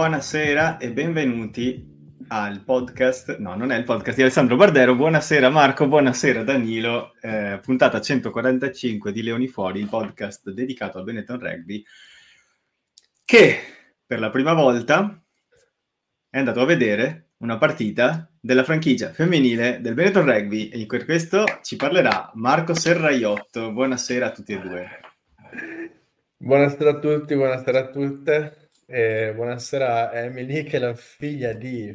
Buonasera e benvenuti al podcast, no non è il podcast di Alessandro Bardero, buonasera Marco, buonasera Danilo, eh, puntata 145 di Leoni Fuori, il podcast dedicato al Benetton Rugby, che per la prima volta è andato a vedere una partita della franchigia femminile del Benetton Rugby. E per questo ci parlerà Marco Serraiotto, buonasera a tutti e due. Buonasera a tutti, buonasera a tutte. Eh, buonasera Emily, che è la figlia di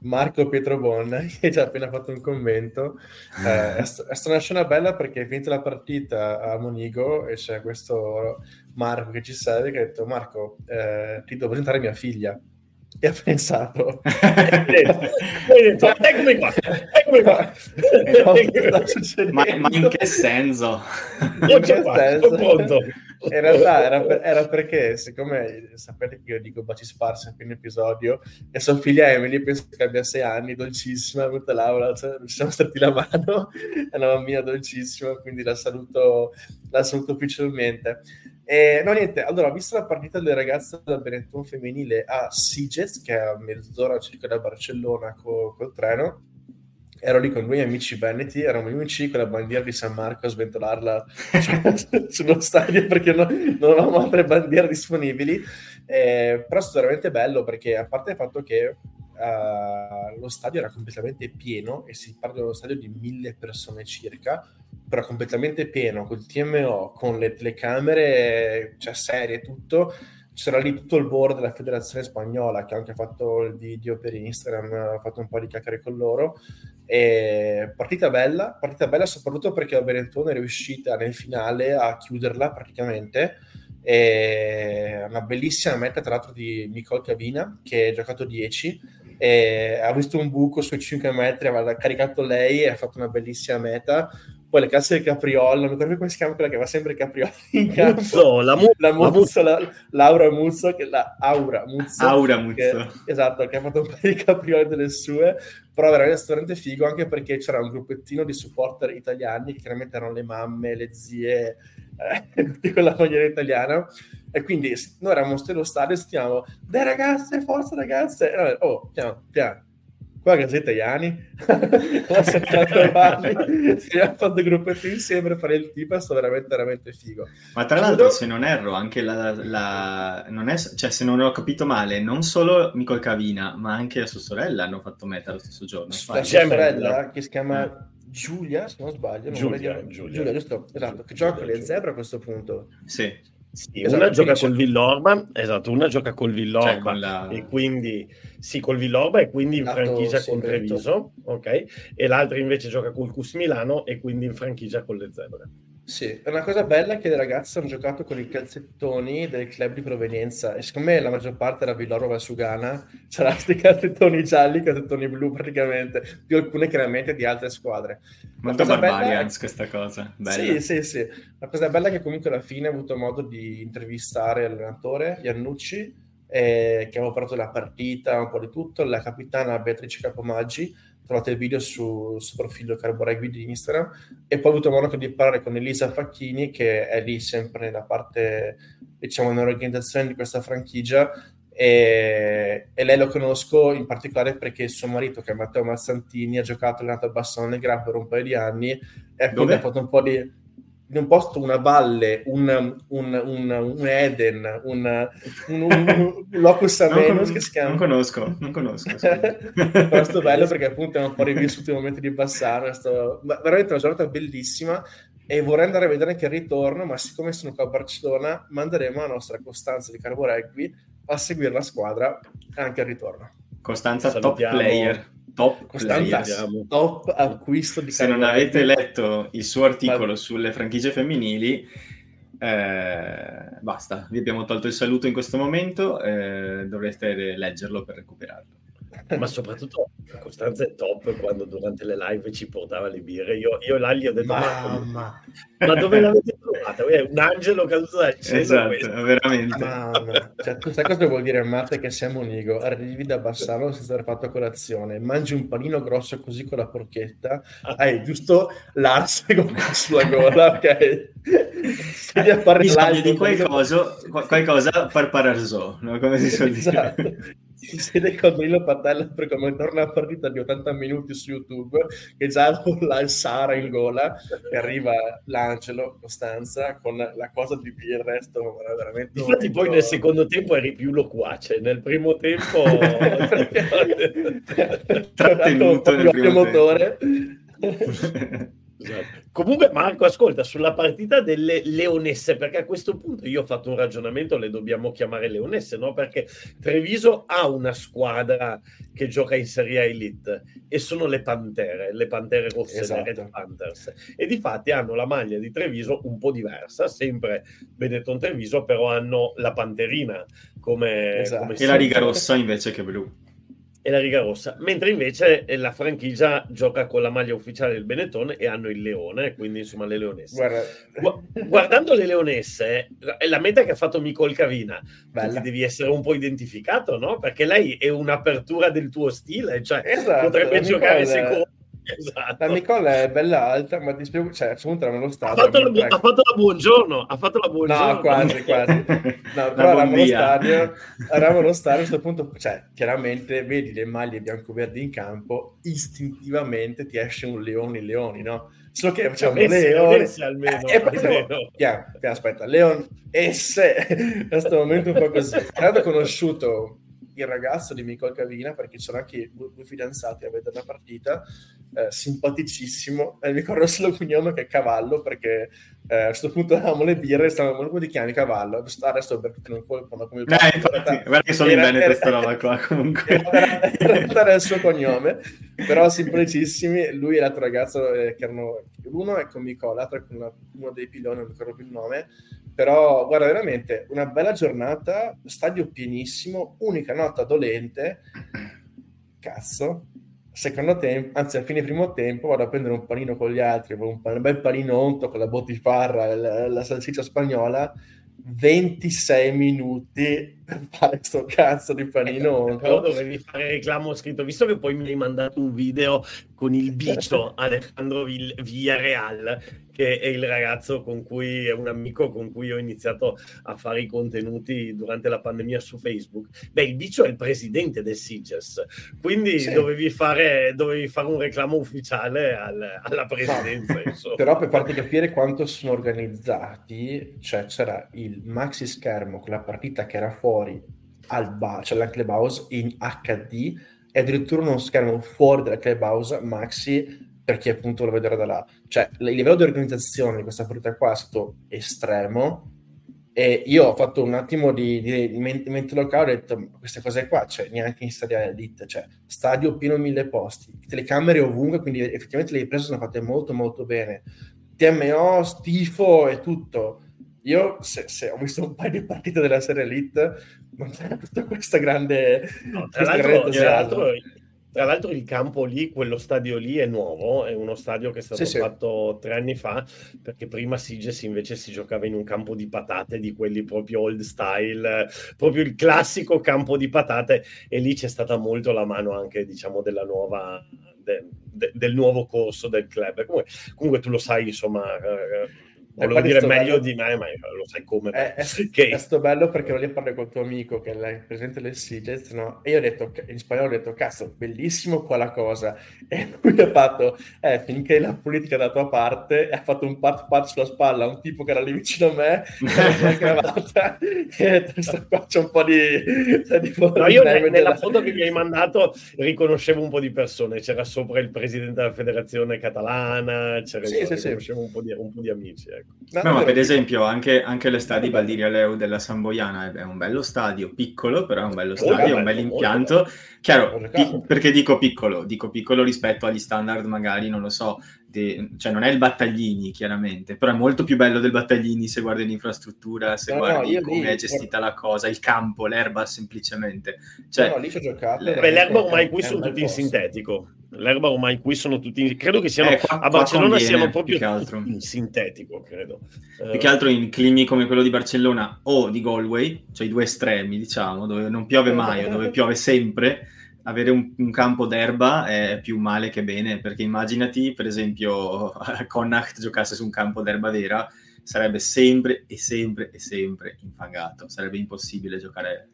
Marco Pietrobon, che ci ha appena fatto un commento. Eh, è, st- è stata una scena bella perché è finita la partita a Monigo e c'è questo Marco che ci serve che ha detto Marco, eh, ti devo presentare mia figlia. E ha pensato, eccomi qua, eccomi qua. ma, ma, in che senso? In che senso? In realtà era, per, era, perché, siccome sapete che io dico baci sparsi a fine episodio, e sua figlia Emily, penso che abbia sei anni, dolcissima, è venuta Laura, cioè, ci siamo stretti la mano, è una bambina dolcissima, quindi la saluto, la saluto ufficialmente. E, no, niente, allora, ho visto la partita delle ragazze del Benetton femminile a Siget, che è a mezz'ora circa da Barcellona co- col treno, ero lì con due amici veneti, eravamo gli unici con la bandiera di San Marco a sventolarla sullo stadio perché no, non avevamo altre bandiere disponibili. Eh, però è stato veramente bello perché, a parte il fatto che uh, lo stadio era completamente pieno, e si parla di uno stadio di mille persone circa, però completamente pieno, col TMO, con le telecamere, cioè serie e tutto, c'era lì tutto il board della federazione spagnola che ha anche fatto il video per Instagram, ha fatto un po' di chiacchiere con loro. E partita bella, partita bella soprattutto perché la Benetton è riuscita nel finale a chiuderla praticamente. E una bellissima meta, tra l'altro, di Nicole Cavina che ha giocato 10 e ha visto un buco sui 5 metri, aveva caricato lei e ha fatto una bellissima meta poi le casse del Capriolo, non ricordo come si chiama quella che va sempre Capriolo in campo. Muzzo, la, mu- la Muzzo, la, Laura Muzzo, che la Aura Muzzo. Aura Muzzo. Che, esatto, che ha fatto un paio di caprioli delle sue, però veramente veramente figo anche perché c'era un gruppettino di supporter italiani, che chiaramente erano le mamme, le zie, eh, tutti con la maniera italiana. E quindi noi eravamo sullo stadio e stiamo, dai ragazze, forza ragazze! E noi, oh, piano, piano guarda che siete italiani abbiamo fatto il gruppetto insieme per fare il tipo sto veramente veramente figo ma tra l'altro se non erro anche la, la non è, cioè se non ho capito male non solo Nicole Cavina ma anche la sua sorella hanno fatto meta lo stesso giorno la sua sorella che si chiama eh. Giulia, se non sbaglio, non Giulia, Giulia. Giulia, giusto? Esatto, che gioca con le zebre a questo punto. Sì. Sì, esatto, una gioca col Villorba, esatto, una gioca col Villorba cioè la... e quindi sì, col Villorba e quindi in franchigia con Treviso, ok? E l'altra invece gioca col Cus Milano e quindi in franchigia con le Zebre. Sì, è una cosa bella che le ragazze hanno giocato con i calzettoni del club di provenienza e siccome la maggior parte era Villoro Valsugana, c'erano questi calzettoni gialli, calzettoni blu praticamente, più alcune chiaramente di altre squadre. Molto Barbarians è... questa cosa. Bella. Sì, sì, sì. La cosa bella è che comunque alla fine ho avuto modo di intervistare l'allenatore Iannucci, eh, che aveva parlato della partita, un po' di tutto, la capitana Beatrice Capomaggi, trovate il video su, sul profilo Carbo Rugby di Instagram. E poi ho avuto modo di parlare con Elisa Facchini che è lì sempre nella parte diciamo nell'organizzazione di questa franchigia. E, e, lei lo conosco in particolare perché suo marito che è Matteo Mazzantini ha giocato allenato a Bassano Negra per un paio di anni e quindi ha fatto un po' di in un posto, una valle, un, un, un, un Eden, un, un, locus amenus che si chiama. Non conosco, non conosco. È bello perché appunto è un po' rivissuto i momenti di Bassano, è stato veramente una giornata bellissima e vorrei andare a vedere anche il ritorno, ma siccome sono qua a Barcellona, manderemo la nostra Costanza di Carbo Rugby a seguire la squadra anche al ritorno. Costanza Salutiamo. top player top, top acquisto di Se non avete letto il suo articolo Ma... sulle franchigie femminili, eh, basta, vi abbiamo tolto il saluto in questo momento, eh, dovreste leggerlo per recuperarlo. Ma soprattutto Costanza è top quando durante le live ci portava le birre. Io, io là gli ho detto: Mamma. Ma, dove l'avete trovata? È un angelo caduto dal cielo. Esatto, veramente. Mamma. Cioè, tu sai cosa vuol dire, Matte? Che siamo un Nigo. Arrivi da Bassano senza aver fatto colazione, mangi un panino grosso così con la porchetta, hai giusto l'arse sulla gola, ok? Devi a parlare di qualcosa, qualcosa per pararzò, no? come si suol esatto. dire si siede con Grillo Patella per come torna a partita di 80 minuti su YouTube che già là il Sara in gola e arriva l'Angelo Costanza con la cosa di il resto veramente infatti poi nel secondo tempo eri più loquace nel primo tempo trattenuto nel primo motore Esatto. Comunque, Marco, ascolta, sulla partita delle leonesse, perché a questo punto io ho fatto un ragionamento, le dobbiamo chiamare leonesse, no? Perché Treviso ha una squadra che gioca in Serie A Elite e sono le Pantere, le Pantere rosse, esatto. le Red Panthers. E di fatti hanno la maglia di Treviso un po' diversa, sempre Benetton Treviso, però hanno la Panterina come... Esatto. come e la riga rossa invece che blu e la riga rossa, mentre invece eh, la franchigia gioca con la maglia ufficiale del Benetton e hanno il leone, quindi insomma le leonesse. Guarda. Guardando le leonesse, è la meta che ha fatto Micol Cavina, devi essere un po' identificato, no? Perché lei è un'apertura del tuo stile, cioè esatto, potrebbe giocare secondo Esatto. La Nicola è bella alta, ma ti spiego, cioè, a punto eravamo allo stadio. Ha fatto, la, ha fatto la buongiorno, ha fatto la buongiorno. No, quasi, quasi. No, però eravamo allo stadio, eravamo allo stadio, a questo punto, cioè, chiaramente vedi le maglie bianco-verdi in campo, istintivamente ti esce un leone, leoni, no? Solo che facciamo cioè, leone, almeno, eh, e poi siamo, piano, piano, aspetta, leon, esse, in questo momento un po' così. Avevo conosciuto il ragazzo di Nicole Cavina, perché sono anche due, due fidanzati a vedere la partita, eh, simpaticissimo. Eh, mi ricordo solo cognome che è Cavallo, perché eh, a questo punto avevamo le birre e stavamo come ti chiami Cavallo? Adesso perché non puoi come il eh, infatti, guarda che sono in Veneto questa roba qua comunque. Era, era, era il suo cognome, però simpaticissimi. Lui e l'altro ragazzo eh, che erano... Uno è con Nicola, l'altro è con una, uno dei piloni, non ricordo più il nome, però guarda veramente una bella giornata, stadio pienissimo, unica nota dolente, cazzo, secondo tempo, anzi a fine primo tempo vado a prendere un panino con gli altri, un, un bel panino onto con la bottifarra, la, la salsiccia spagnola, 26 minuti per fare sto cazzo di panino. Ecco, però dovevi fare reclamo scritto, visto che poi mi hai mandato un video con il bicio Alejandro Villarreal, che è il ragazzo con cui è un amico con cui ho iniziato a fare i contenuti durante la pandemia su Facebook. Beh, il bicio è il presidente del SIGES, quindi sì. dovevi, fare, dovevi, fare, un reclamo ufficiale al, alla presidenza. No. Però per farti capire quanto sono organizzati, cioè c'era il maxi schermo con la partita che era fuori al bar, cioè la clubhouse in HD e addirittura uno schermo fuori dalla clubhouse maxi per chi appunto lo vedrà da là. Cioè, il livello di organizzazione di questa partita qua è stato estremo e io ho fatto un attimo di, di, di mente locale ho detto queste cose qua, cioè neanche in stadio elite, cioè stadio pieno mille posti, telecamere ovunque, quindi effettivamente le riprese sono fatte molto molto bene. TMO, stifo e tutto. Io se, se ho visto un paio di partite della serie Elite, non c'era tutta questa grande... No, tra, l'altro, tra l'altro tra l'altro il campo lì, quello stadio lì è nuovo, è uno stadio che è stato sì, fatto sì. tre anni fa, perché prima Siges invece si giocava in un campo di patate, di quelli proprio old style, proprio il classico campo di patate, e lì c'è stata molto la mano anche, diciamo, della nuova, de, de, del nuovo corso del club. Comunque, comunque tu lo sai, insomma... Eh, Volevo dire meglio bello... di me, ma lo sai come. È, è, che... è stato bello perché volevo parlare con il tuo amico che è presente del Siget, no? E io ho detto, in spagnolo ho detto, cazzo, bellissimo quella cosa. E lui ha fatto, eh, finché la politica è da tua parte, ha fatto un pat pat sulla spalla a un tipo che era lì vicino a me, cravatta, e qua c'è un po' di... Cioè, di no, io ne, nella foto che mi hai mandato riconoscevo un po' di persone, c'era sopra il presidente della federazione catalana, c'era sì, sì, riconoscevo sì. Un, po di, un po' di amici, ecco. No, no, ma per esempio anche, anche lo stadio Baldiria Leu della Samboiana è un bello stadio, piccolo, però è un bello stadio, è un bel impianto. Chiaro, pi- perché dico piccolo? Dico piccolo rispetto agli standard magari, non lo so, De... cioè non è il Battaglini chiaramente, però è molto più bello del Battaglini se guardi l'infrastruttura, se no, guardi no, come lì, è gestita la cosa, il campo, l'erba semplicemente. Cioè, no, lì ci ho giocato. Beh, l'erba ormai qui sono tutti in sintetico. L'erba ormai qui sono tutti in... credo che siano eh, qua, a Barcellona conviene, siano proprio in sintetico, credo. Più che altro in climi come quello di Barcellona o di Galway, cioè i due estremi, diciamo, dove non piove mai o dove piove sempre avere un, un, campo d'erba è più male che bene, perché immaginati, per esempio, Connacht giocasse su un campo d'erba vera, sarebbe sempre e sempre e sempre infangato, sarebbe impossibile giocare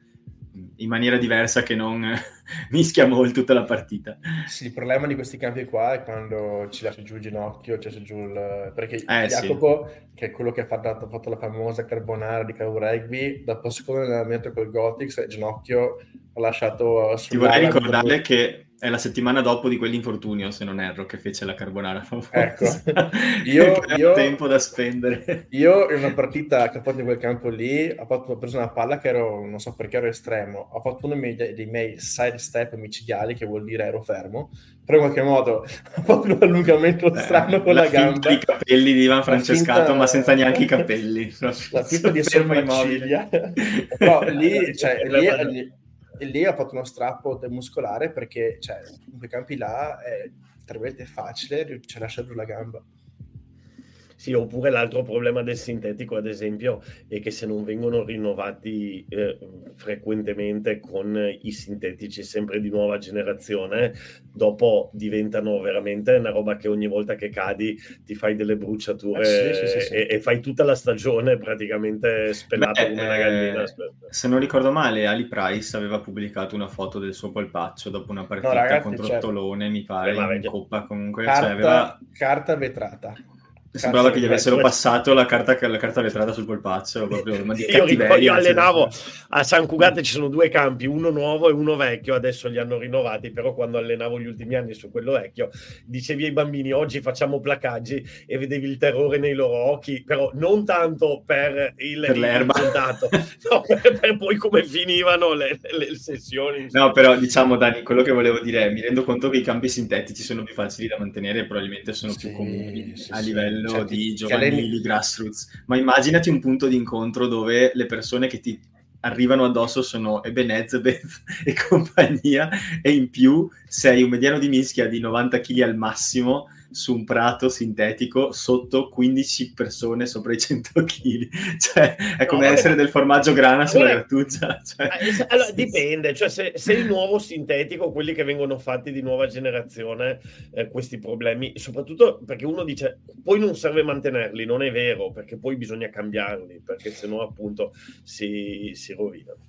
in maniera diversa che non mischia molto tutta la partita. Sì, il problema di questi campi qua è quando ci lascia giù il ginocchio, ci lascia giù il... perché eh, Jacopo, sì. che è quello che ha fatto, ha fatto la famosa carbonara di Cavo Rugby, dopo secondo allenamento col Gothics, il ginocchio ha lasciato... Ti vorrei ricordare che è la settimana dopo di quell'infortunio, se non erro, che fece la carbonara famosa. Ecco, io, io tempo da spendere. Io in una partita che ho fatto in quel campo lì, ho, fatto, ho preso una palla che ero, non so perché ero estremo, ho fatto uno dei miei, dei miei side step micidiali, che vuol dire ero fermo, però in qualche modo ho fatto un allungamento eh, strano con la, la gamba. I capelli di Ivan Francescato, finta, ma senza neanche i capelli. La finta di essere sopracciglia. però lì, cioè, lì, lì e lì ha fatto uno strappo muscolare perché cioè, in quei campi là è tra virgolette facile cioè, lasciare giù la gamba. Sì, oppure l'altro problema del sintetico, ad esempio, è che se non vengono rinnovati eh, frequentemente con i sintetici sempre di nuova generazione, dopo diventano veramente una roba che ogni volta che cadi ti fai delle bruciature eh, sì, sì, sì, e, e, fai tutta la stagione praticamente spellato come una gallina. Eh, se non ricordo male, Ali Price aveva pubblicato una foto del suo polpaccio dopo una partita no, ragazzi, contro certo. Tolone, mi pare, Beh, in Coppa comunque. Carta, cioè, aveva... carta vetrata. Sembrava che gli avessero passato la carta, la carta vetrata sul polpaccio. Proprio, ma di io, ricordo, io allenavo a San Cugate ci sono due campi, uno nuovo e uno vecchio. Adesso li hanno rinnovati, però quando allenavo gli ultimi anni su quello vecchio, dicevi ai bambini oggi facciamo placaggi e vedevi il terrore nei loro occhi, però non tanto per il, per l'erba. risultato, no, per, per, poi come finivano le, le, le sessioni. No, però diciamo Dani, quello che volevo dire è mi rendo conto che i campi sintetici sono più facili da mantenere e probabilmente sono sì, più comuni sì, a livello livello cioè, di giovanili, lei... grassroots, ma immaginati un punto di incontro dove le persone che ti arrivano addosso sono Ebenezebeth e compagnia e in più sei un mediano di mischia di 90 kg al massimo su un prato sintetico sotto 15 persone sopra i 100 kg. Cioè, è come no, essere del formaggio grana sulla Beh, grattugia. Cioè, eh, allora, dipende, cioè se, se, il nuovo sintetico, quelli che vengono fatti di nuova generazione, eh, questi problemi, soprattutto perché uno dice poi non serve mantenerli, non è vero, perché poi bisogna cambiarli, perché sennò appunto si, si rovinano.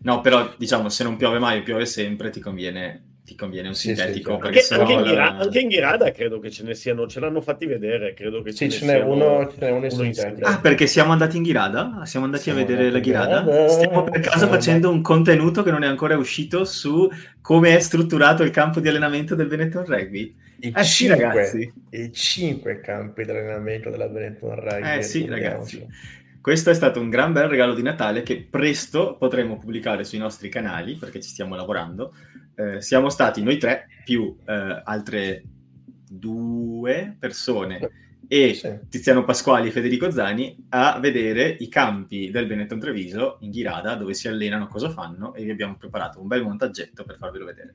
No, però diciamo, se non piove mai, piove sempre, ti conviene ti conviene un sì, sintetico. Sì, anche, anche, in Ghirada, anche, in Ghirada, credo che ce ne siano, ce l'hanno fatti vedere, credo che sì, ce, ne, uno, ce n'è uno, uno in sintetico. Ah, perché siamo andati in Ghirada? Siamo andati siamo a vedere la Ghirada? Ghirada? Stiamo per caso siamo facendo un contenuto che non è ancora uscito su come è strutturato il campo di allenamento del Benetton Rugby. I, eh, cinque, sì, ragazzi. I cinque campi di allenamento della Benetton Rugby. Eh sì, ragazzi. Questo è stato un gran bel regalo di Natale che presto potremo pubblicare sui nostri canali perché ci stiamo lavorando eh, siamo stati noi tre più eh, altre due persone e sì. Tiziano Pasquali e Federico Zani a vedere i campi del Benetton Treviso in Ghirada dove si allenano, cosa fanno e vi abbiamo preparato un bel montaggetto per farvelo vedere.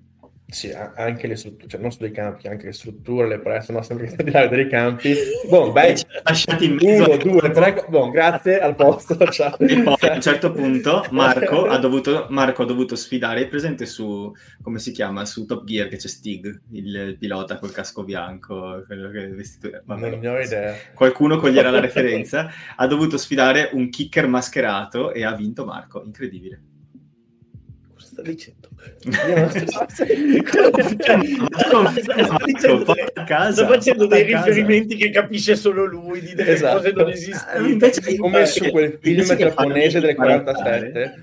Sì, anche le strutture, cioè non solo i campi, anche le strutture, le palestre, no, sempre di vedere i campi. Boh, beh, lasciati in mezzo. Uno, due, tre, boh, grazie, al posto, ciao. E poi a un certo punto Marco ha dovuto, Marco ha dovuto sfidare, presente su, come si chiama, su Top Gear che c'è Stig, il pilota col casco bianco, quello che è vestito... Vabbè, non ne ho idea. Qualcuno coglierà la referenza, ha dovuto sfidare un kicker mascherato e ha vinto Marco, incredibile. Cosa sta dicendo? Sto facendo dei riferimenti che capisce solo lui di delle esatto. cose non esistenti invece come su quel film giapponese del 47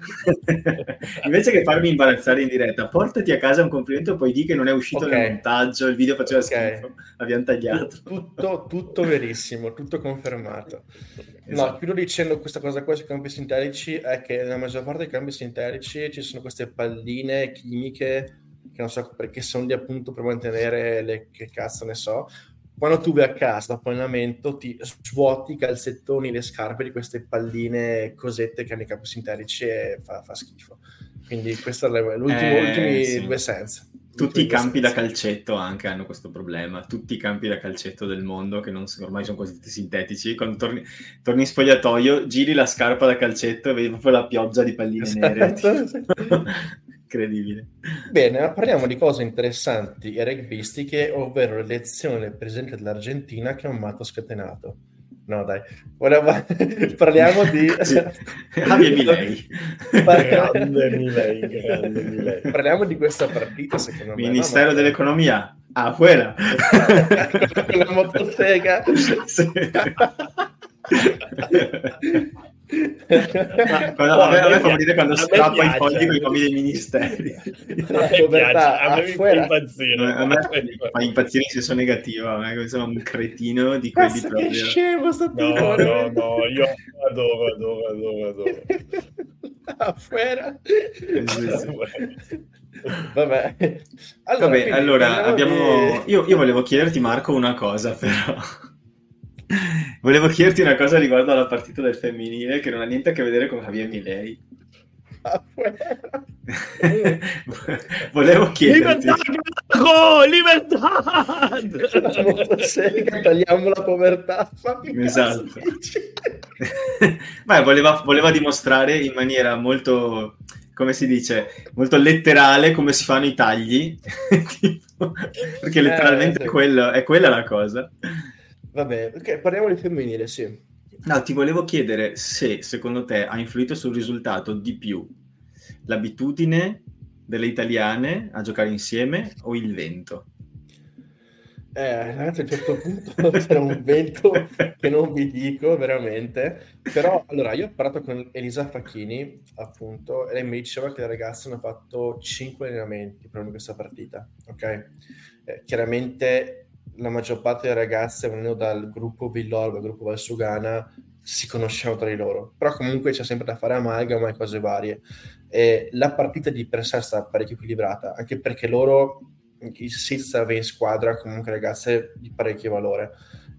invece che farmi imbarazzare in diretta portati a casa un complimento e poi di che non è uscito okay. nel montaggio il video faceva okay. schifo abbiamo tagliato tutto, tutto verissimo tutto confermato esatto. no chiudo dicendo questa cosa qua sui campi sintetici è che nella maggior parte dei campi sintetici ci sono queste palline chimiche che non so perché sono lì appunto per mantenere le che cazzo ne so. Quando tu vai a casa dopo allenamento ti svuoti i calzettoni, le scarpe di queste palline cosette che hanno i capi sintetici e fa, fa schifo. Quindi questo è l'ultimo, eh, ultimi sì. due sensi. Tutti i campi da calcetto anche hanno questo problema, tutti i campi da calcetto del mondo che non, ormai sono quasi tutti sintetici, quando torni, torni, in spogliatoio giri la scarpa da calcetto e vedi proprio la pioggia di palline esatto, nere. Incredibile. Bene, parliamo di cose interessanti e rugbyistiche, ovvero l'elezione del presidente dell'Argentina che è un matto scatenato. No, dai, Volevo... parliamo di... Javier Milei. grande Milei, grande Milei. Parliamo di questa partita, secondo me. Ministero no? dell'Economia, afuera. Con la motosega. sì. Quando, a me, a me fa morire quando strappa i fogli con i nomi dei ministeri. A me piace, a me mi fa impazzire. A me fa impazzire in senso negativo, a me sono un cretino di quelli proprio. Che scemo sto no, no, no, io adoro, adoro, adoro, adoro. Afuera. Vabbè. Allora, Vabbè, allora abbiamo... Io, io volevo chiederti Marco una cosa però. Volevo chiederti una cosa riguardo alla partita del femminile che non ha niente a che vedere con Javier Milei. Volevo chiederti libertà, libertà! tagliamo la povertà. Esatto. Ma voleva, voleva dimostrare in maniera molto come si dice, molto letterale come si fanno i tagli, tipo, perché letteralmente eh, sì. quello, è quella la cosa. Vabbè, ok, parliamo di femminile, sì. No, ti volevo chiedere se secondo te ha influito sul risultato di più l'abitudine delle italiane a giocare insieme o il vento? Eh, ragazzi, a un certo punto c'era un vento che non vi dico veramente. Però, allora, io ho parlato con Elisa Facchini, appunto, e lei mi diceva che le ragazze hanno fatto 5 allenamenti per questa partita, ok? Eh, chiaramente la maggior parte delle ragazze venendo dal gruppo Villorba, dal gruppo Valsugana, si conoscevano tra di loro, però comunque c'è sempre da fare amalgama e cose varie. E la partita di per sé è stata parecchio equilibrata, anche perché loro, il Sils aveva in squadra comunque ragazze di parecchio valore.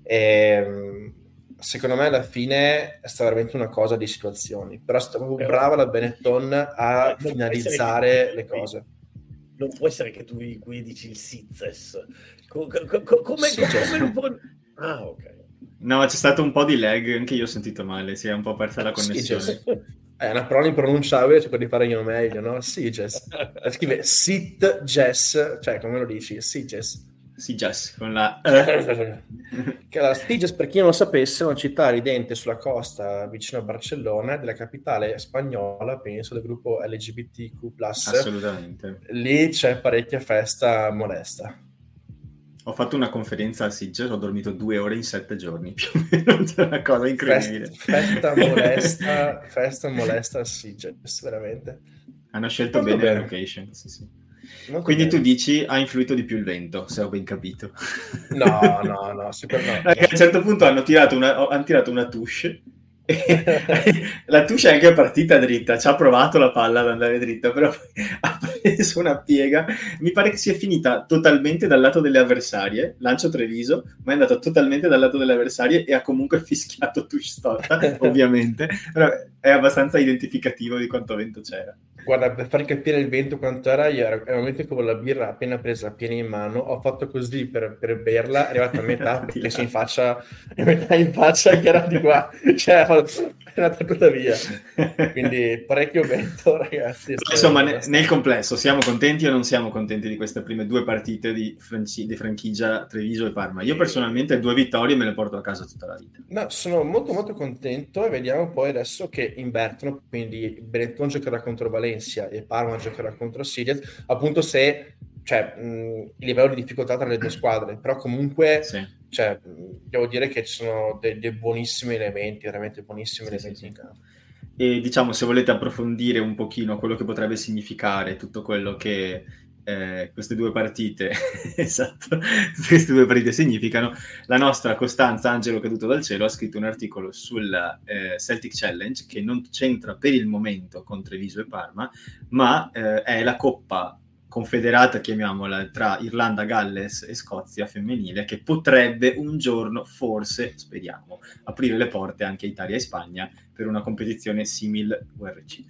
E, secondo me alla fine è stata veramente una cosa di situazioni, però è stata proprio brava la Benetton a finalizzare le cose non può essere che tu qui dici il Sizes. Co- co- co- come, sì, come può... Ah, ok. No, c'è stato un po' di lag, anche io ho sentito male, si è un po' persa la connessione. Sì, è una parola impronunciabile, cerco di fare io meglio, no? Siges. Scrive sit jess, cioè come lo dici? Siges. Siges, con la... che la Siges, per chi non lo sapesse, è una città ridente sulla costa vicino a Barcellona, della capitale spagnola, penso, del gruppo LGBTQ+. Assolutamente. Lì c'è parecchia festa molesta. Ho fatto una conferenza a Sitges, ho dormito due ore in sette giorni, più o meno, c'è una cosa incredibile. Festa, festa molesta, festa molesta a Sitges, veramente. Hanno scelto Molto bene, bene la location, sì, sì. Quindi bene. tu dici ha influito di più il vento, se ho ben capito. No, no, no, sicuramente. a un certo punto hanno tirato una, hanno tirato una touche la Tuscia è anche partita dritta, ci ha provato la palla ad andare dritta, però ha preso una piega. Mi pare che sia finita totalmente dal lato delle avversarie, lancio Treviso, ma è andato totalmente dal lato delle avversarie e ha comunque fischiato Tush storta, ovviamente, però è abbastanza identificativo di quanto vento c'era. Guarda, per far capire il vento quanto era, io ero, che con la birra appena presa piena in mano, ho fatto così per, per berla, è arrivata a metà, perché si in faccia, metà in faccia che era di qua, cioè è andata tutta via. Quindi parecchio vento, ragazzi. Insomma, ne, nel complesso, siamo contenti o non siamo contenti di queste prime due partite di, franci- di franchigia Treviso e Parma? Io personalmente due vittorie me le porto a casa tutta la vita. No, sono molto molto contento e vediamo poi adesso che invertono, quindi Benetton giocherà contro Valencia e Parma giocherà contro Sirius, appunto se cioè, mh, il livello di difficoltà tra le due squadre, però comunque sì. Cioè, devo dire che ci sono dei, dei buonissimi elementi, veramente buonissimi sì, elementi in campo. E diciamo, se volete approfondire un pochino quello che potrebbe significare tutto quello che eh, queste due partite, esatto, queste due partite significano, la nostra Costanza Angelo Caduto dal Cielo ha scritto un articolo sul eh, Celtic Challenge che non c'entra per il momento con Treviso e Parma, ma eh, è la coppa confederata, chiamiamola, tra Irlanda, Galles e Scozia femminile, che potrebbe un giorno, forse, speriamo, aprire le porte anche a Italia e Spagna per una competizione simile URC.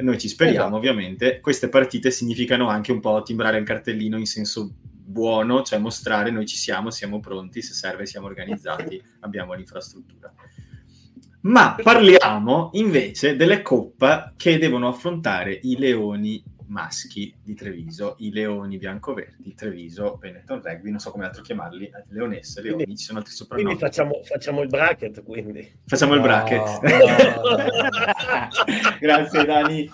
Noi ci speriamo, esatto. ovviamente. Queste partite significano anche un po' timbrare un cartellino in senso buono, cioè mostrare noi ci siamo, siamo pronti, se serve siamo organizzati, abbiamo l'infrastruttura. Ma parliamo invece delle coppe che devono affrontare i leoni maschi di Treviso, i leoni biancoverdi, Treviso, Benetton Rugby, non so come altro chiamarli, leonesse, leoni, quindi, ci sono altri soprannomi. Quindi facciamo, facciamo, il bracket, quindi. Facciamo no, il bracket. No. Grazie Dani.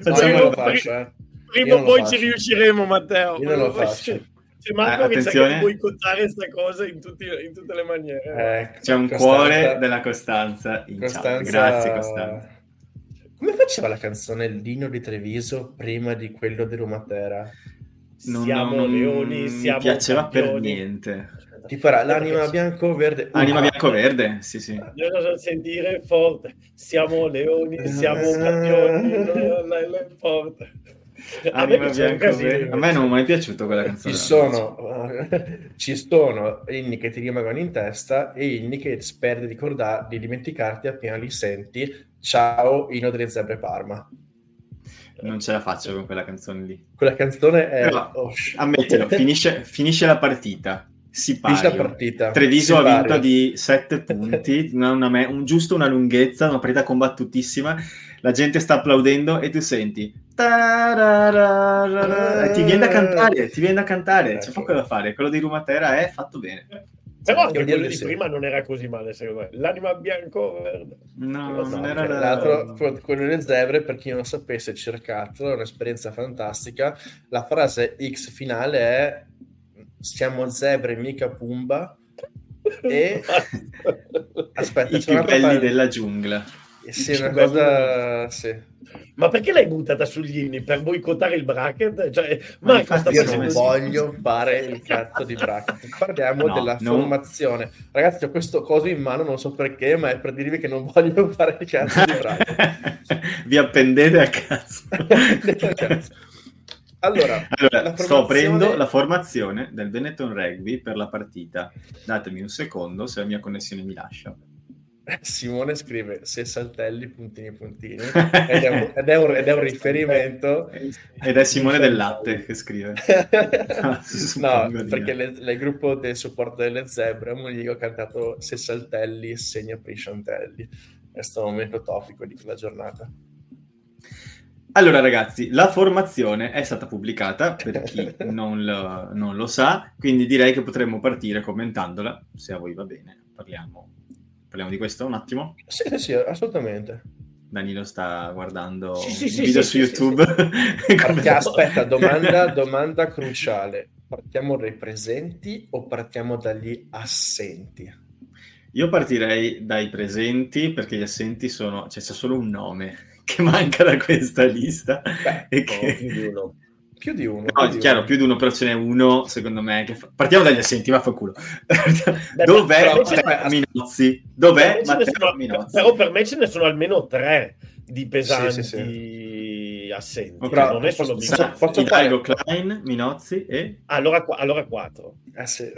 Facciamo no, faccio, eh. Prima o poi ci riusciremo, Matteo. Io non lo faccio. C'è Marco eh, che attenzione. che boicottare questa cosa in, tutti, in, tutte le maniere. Eh, C'è un Costanza. cuore della Costanza in Costanza... Grazie Costanza. Come faceva la canzone Lino di Treviso prima di quello di Rumatera? Non, siamo non, leoni, siamo mi piaceva campioni. per niente. Tipo era l'anima bianco-verde. Anima bianco-verde, sì, sì. Io so sentire forte. Siamo leoni, siamo campioni, forte. A me, a me non è mai piaciuto quella canzone. Ci sono, ci sono inni che ti rimangono in testa e inni che speri di, ricordare, di dimenticarti appena li senti. Ciao, Ino delle Zebre Parma. Non ce la faccio con quella canzone lì. Quella canzone è... Però, oh, ammettilo, finisce, finisce la partita si la partita. Treviso si ha vinto di 7 punti, una, una, un, giusto una lunghezza, una partita combattutissima. La gente sta applaudendo e tu senti e ti viene da cantare, ti viene da cantare, c'è poco da fare. Quello di Rumatera è fatto bene. Però anche quello di prima non era così male, secondo me. L'anima bianco verde. No, non, non era cioè, l'altro. Quello delle zebre, per chi non sapesse, cercatelo, è un'esperienza fantastica. La frase X finale è siamo zebre, mica Pumba. E aspetta, i più belli della giungla. Sì, una cosa... Sì ma perché l'hai buttata sugli inni? Per boicottare il bracket? Cioè, ma infatti io non voglio fare il cazzo di bracket. Parliamo no, della no. formazione. Ragazzi, ho questo coso in mano, non so perché, ma è per dirvi che non voglio fare il cazzo di bracket. Vi appendete a cazzo. Allora, allora formazione... sto aprendo la formazione del Benetton Rugby per la partita. Datemi un secondo se la mia connessione mi lascia. Simone scrive se saltelli puntini puntini ed è un, ed è un, ed è un riferimento. Ed è Simone del Latte che scrive. No perché le, il gruppo del supporto delle zebre gli ho cantato se saltelli segna Prisciantelli questo è un momento topico di quella giornata. Allora ragazzi, la formazione è stata pubblicata per chi non lo, non lo sa, quindi direi che potremmo partire commentandola, se a voi va bene, parliamo Parliamo di questo un attimo? Sì, sì, sì assolutamente. Danilo sta guardando sì, sì, sì, video su YouTube. Perché, aspetta, domanda, domanda cruciale. Partiamo dai presenti o partiamo dagli assenti? Io partirei dai presenti perché gli assenti sono... Cioè, c'è solo un nome che manca da questa lista. Beh, e che... No, più di uno. No, più chiaro, uno. più di uno, però ce n'è uno, secondo me. Che fa... Partiamo dagli assenti, vaffanculo. Dov'è Matteo Minozzi? Dov'è Matteo sono... Minozzi? Però per me ce ne sono almeno tre di pesanti sì, sì, sì. assenti. Però, non è solo posso, posso fare... Klein, Minozzi e... Allora, allora quattro. Eh sì.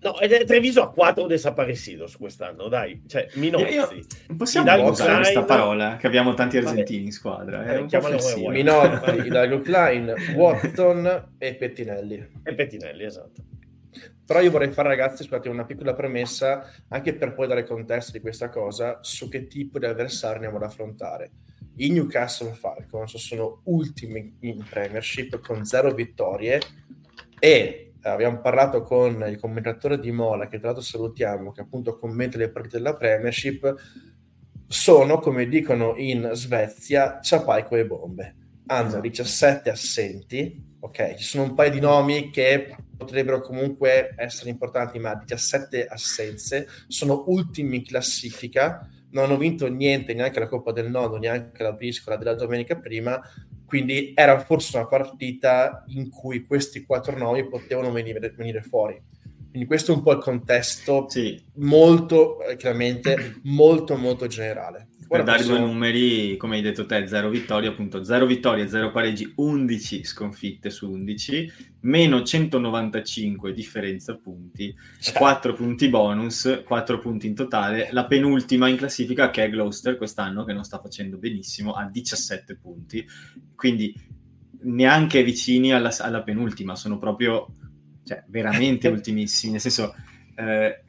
No, ed è Treviso a 4 desaparecidos quest'anno, dai. Cioè, Minozzi. Io, io, possiamo Hidalgo usare Klein... questa parola, che abbiamo tanti argentini in squadra. È eh, Minozzi, Hidalgo Klein, Watson e Pettinelli. E Pettinelli, esatto. Però io vorrei fare, ragazzi, scusate, una piccola premessa, anche per poi dare contesto di questa cosa, su che tipo di avversario andiamo ad affrontare. I Newcastle Falcons sono ultimi in Premiership con zero vittorie e abbiamo parlato con il commentatore di Mola, che tra l'altro salutiamo, che appunto commenta le partite della Premiership, sono, come dicono in Svezia, ciapaico e bombe. Hanno 17 assenti, ok? Ci sono un paio di nomi che potrebbero comunque essere importanti, ma 17 assenze, sono ultimi in classifica, non hanno vinto niente, neanche la Coppa del Nodo, neanche la briscola della domenica prima, quindi era forse una partita in cui questi quattro nomi potevano venire, venire fuori. Quindi questo è un po' il contesto sì. molto, eh, chiaramente, molto molto generale. Per dare due numeri, come hai detto te, 0 vittorie, appunto 0 vittorie, 0 pareggi, 11 sconfitte su 11, meno 195 differenza punti, 4 punti bonus, 4 punti in totale. La penultima in classifica che è Gloucester quest'anno, che non sta facendo benissimo, ha 17 punti. Quindi neanche vicini alla, alla penultima, sono proprio cioè, veramente ultimissimi, nel senso... Eh,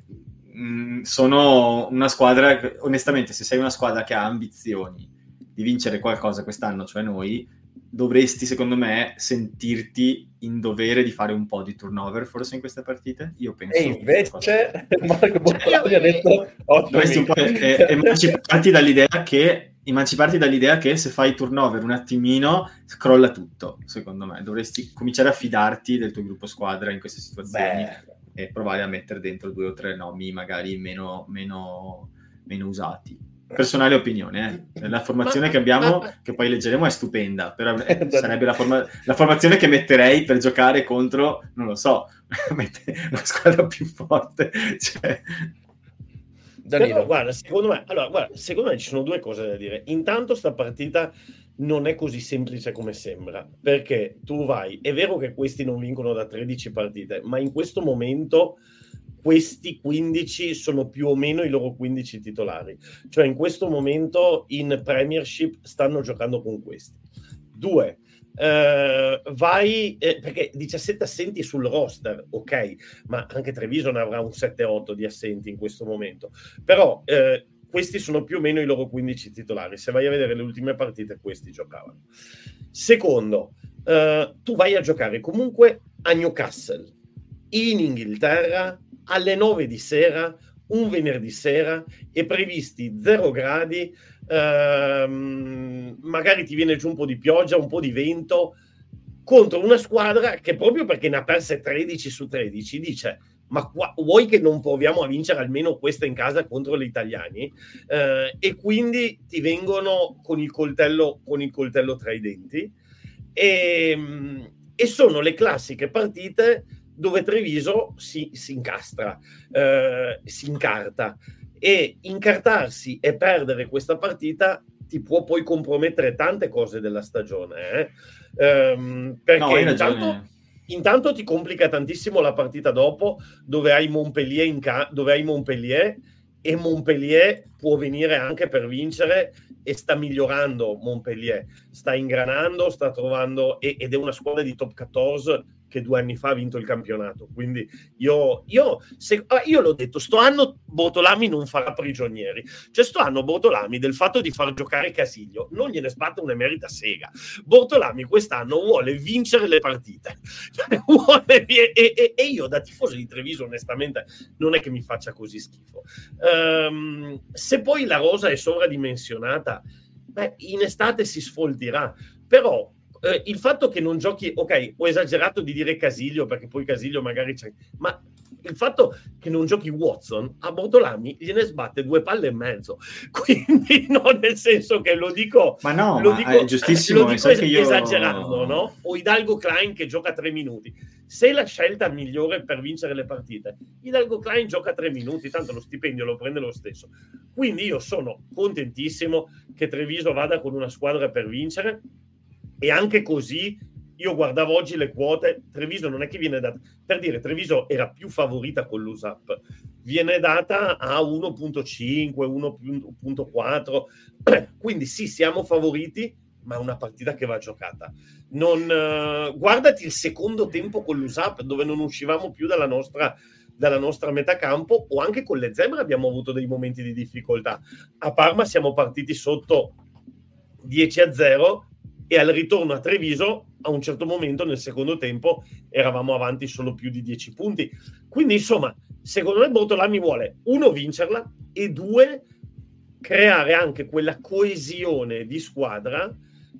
Mm, sono una squadra, onestamente, se sei una squadra che ha ambizioni di vincere qualcosa quest'anno, cioè noi, dovresti, secondo me, sentirti in dovere di fare un po' di turnover forse in queste partite? Io penso. E invece Marco Bottoni ha detto dovresti un po' eh, emanciparti dall'idea che emanciparti dall'idea che se fai turnover un attimino crolla tutto, secondo me. Dovresti cominciare a fidarti del tuo gruppo squadra in queste situazioni. Beh e provare a mettere dentro due o tre nomi magari meno, meno, meno usati. Personale opinione, eh. la formazione ma, che abbiamo, ma, che poi leggeremo, è stupenda, però sarebbe la, forma, la, formazione che metterei per giocare contro, non lo so, una squadra più forte. Cioè... Però, guarda, secondo me, allora, guarda, secondo me ci sono due cose da dire. Intanto sta partita non è così semplice come sembra, perché tu vai, è vero che questi non vincono da 13 partite, ma in questo momento questi 15 sono più o meno i loro 15 titolari, cioè in questo momento in Premiership stanno giocando con questi. Due, Uh, vai eh, perché 17 assenti sul roster, ok, ma anche Treviso ne avrà un 7-8 di assenti in questo momento. Però eh, questi sono più o meno i loro 15 titolari. Se vai a vedere le ultime partite, questi giocavano. Secondo, uh, tu vai a giocare comunque a Newcastle, in Inghilterra, alle 9 di sera, un venerdì sera, e previsti 0 gradi, uh, magari ti viene giù un po' di pioggia, un po' di vento, contro una squadra che proprio perché ne ha perse 13 su 13 dice ma qua, vuoi che non proviamo a vincere almeno questa in casa contro gli italiani? Eh, e quindi ti vengono con il coltello, con il coltello tra i denti. E, e sono le classiche partite dove Treviso si, si incastra, eh, si incarta. E incartarsi e perdere questa partita ti può poi compromettere tante cose della stagione. Eh? Um, perché no, intanto Intanto ti complica tantissimo la partita dopo, dove hai Montpellier, ca- dove hai Montpellier e Montpellier può venire anche per vincere e sta migliorando Montpellier, sta ingranando, sta trovando ed è una squadra di top 14 che due anni fa ha vinto il campionato. Quindi io, io, se, ah, io l'ho detto, sto anno Bortolami non farà prigionieri. Cioè sto anno Bortolami del fatto di far giocare Casiglio non gliene sbatte un'emerita sega. Bortolami quest'anno vuole vincere le partite. Cioè, vuole, e, e, e, io da tifoso di Treviso onestamente non è che mi faccia così schifo. Um, se poi la rosa è sovradimensionata, beh, in estate si sfoltirà. Però eh, il fatto che non giochi, ok, ho esagerato di dire Casiglio perché poi Casiglio magari c'è, ma il fatto che non giochi Watson a Bortolami gliene sbatte due palle e mezzo. Quindi, no, nel senso che lo dico, ma no, lo ma dico, è giustissimo. Lo dico es- io... esagerando, no? O Hidalgo Klein che gioca tre minuti. Se la scelta migliore per vincere le partite, Hidalgo Klein gioca tre minuti, tanto lo stipendio lo prende lo stesso. Quindi io sono contentissimo che Treviso vada con una squadra per vincere e anche così io guardavo oggi le quote, Treviso non è che viene data, per dire Treviso era più favorita con l'USAP, viene data a 1.5, 1.4, quindi sì, siamo favoriti, ma è una partita che va giocata. Non, uh, guardati il secondo tempo con l'USAP, dove non uscivamo più dalla nostra, dalla nostra metà campo, o anche con le Zebre abbiamo avuto dei momenti di difficoltà. A Parma siamo partiti sotto 10 a 0 e al ritorno a Treviso a un certo momento nel secondo tempo eravamo avanti solo più di 10 punti. Quindi insomma, secondo me Bortolami vuole uno vincerla e due creare anche quella coesione di squadra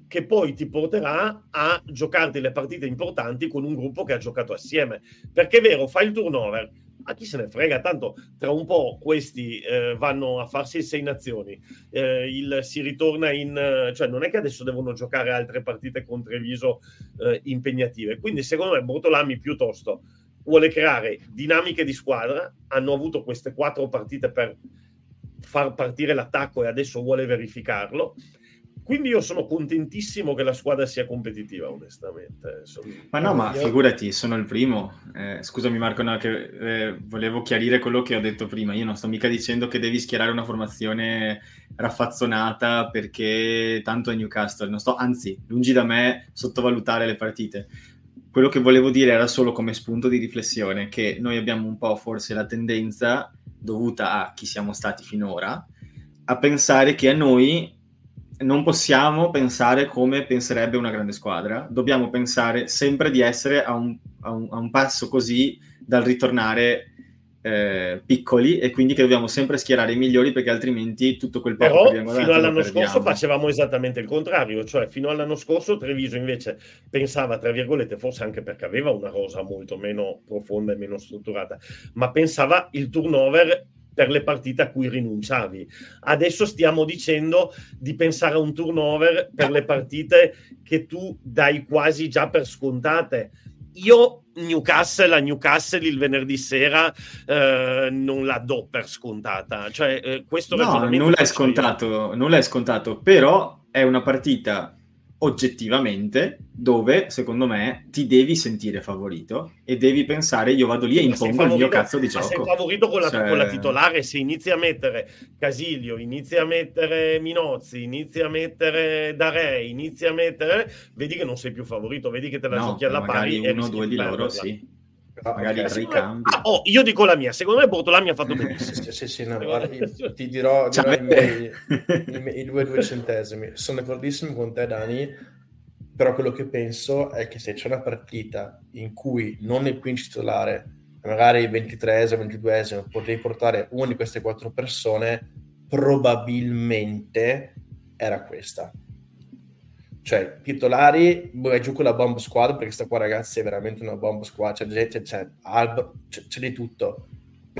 che poi ti porterà a giocarti le partite importanti con un gruppo che ha giocato assieme. Perché è vero, fai il turnover, a chi se ne frega, tanto tra un po' questi eh, vanno a farsi Sei Nazioni, eh, il, si ritorna in... cioè non è che adesso devono giocare altre partite con Treviso eh, impegnative, quindi secondo me Bortolami piuttosto vuole creare dinamiche di squadra, hanno avuto queste quattro partite per far partire l'attacco e adesso vuole verificarlo. Quindi io sono contentissimo che la squadra sia competitiva, onestamente. Sono... Ma no, ma figurati, sono il primo. Eh, scusami Marco, no, che, eh, volevo chiarire quello che ho detto prima. Io non sto mica dicendo che devi schierare una formazione raffazzonata perché tanto è Newcastle. Non sto, anzi, lungi da me sottovalutare le partite. Quello che volevo dire era solo come spunto di riflessione che noi abbiamo un po' forse la tendenza, dovuta a chi siamo stati finora, a pensare che a noi non possiamo pensare come penserebbe una grande squadra, dobbiamo pensare sempre di essere a un, a un, a un passo così dal ritornare eh, piccoli e quindi che dobbiamo sempre schierare i migliori perché altrimenti tutto quel poco Però, che abbiamo fino all'anno scorso facevamo esattamente il contrario, cioè fino all'anno scorso Treviso invece pensava, tra virgolette, forse anche perché aveva una rosa molto meno profonda e meno strutturata, ma pensava il turnover per le partite a cui rinunciavi. Adesso stiamo dicendo di pensare a un turnover per le partite che tu dai quasi già per scontate. Io Newcastle a Newcastle il venerdì sera eh, non la do per scontata. Cioè, eh, questo no, nulla è scontato, nulla è scontato, però è una partita oggettivamente dove secondo me ti devi sentire favorito e devi pensare io vado lì e impongo il mio cazzo di gioco sei favorito con la, cioè... con la, titolare se inizi a mettere Casilio inizi a mettere Minozzi inizi a mettere Dare inizi a mettere vedi che non sei più favorito vedi che te la no, giochi alla pari uno o due di loro sì magari okay. ricambi. Ah, oh, io dico la mia, secondo me Bortolami ha fatto benissimo. sì, sì, sì, no, guarda, ti dirò, dirò i, miei, i, miei, i due due centesimi. Sono d'accordissimo con te, Dani, però quello che penso è che se c'è una partita in cui non il quinto titolare, magari il 23esimo, 22esimo, potevi portare una di queste quattro persone, probabilmente era questa cioè titolari vai giù con la bomb squad perché sta qua ragazzi è veramente una bomb squad c'è gente c'è, c'è, c'è, c'è di tutto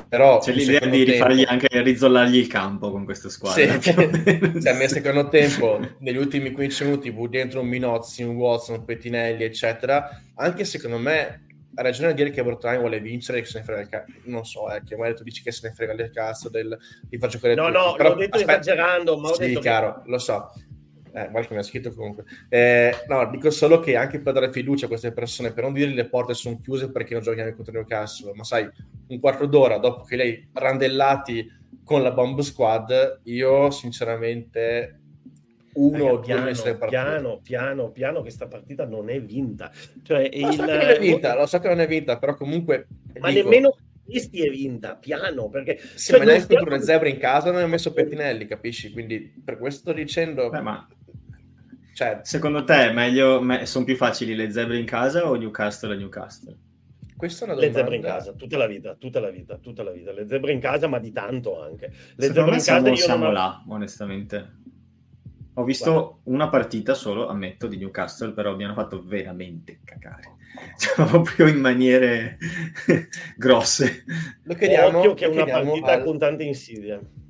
però c'è l'idea di tempo... rifargli anche rizzollargli il campo con questa squadra sì. cioè, nel secondo tempo negli ultimi 15 minuti pur dentro un Minozzi, un Watson, un Pettinelli eccetera anche secondo me ha ragione a dire che Bortolani vuole vincere che se ne frega il cazzo non so, eh, che magari tu dici che se ne frega il cazzo del, di far giocare no, tutti. no, però, l'ho detto aspetta, esagerando ma ho sì, detto caro, che... lo so eh, guarda mi ha scritto comunque. Eh, no, dico solo che anche per dare fiducia a queste persone, per non dire le porte sono chiuse perché non giochiamo contro Newcastle, ma sai, un quarto d'ora dopo che lei randellati con la bomb squad, io sinceramente uno o due mesi piano, piano, piano, che sta partita non è vinta. Cioè, lo, il... so che non è vinta lo so che non è vinta, però comunque... Ma dico... nemmeno questi è vinta, piano, perché... Sì, cioè, ma neanche stiamo... contro le zebre in casa non hai messo Pettinelli, capisci? Quindi per questo sto dicendo... Beh, ma cioè, Secondo te meglio, me, sono più facili le zebre in casa o Newcastle a Newcastle? Questa è una domanda. Le zebre in casa, tutta la vita, tutta la vita, tutta la vita. Le zebre in casa, ma di tanto anche. Le Secondo zebre in siamo, casa io siamo non... là, onestamente. Ho visto Guarda. una partita solo, ammetto, di Newcastle, però mi hanno fatto veramente cagare. Cioè, proprio in maniere grosse. Lo chiediamo, Occhio che è una partita al... con tante insidie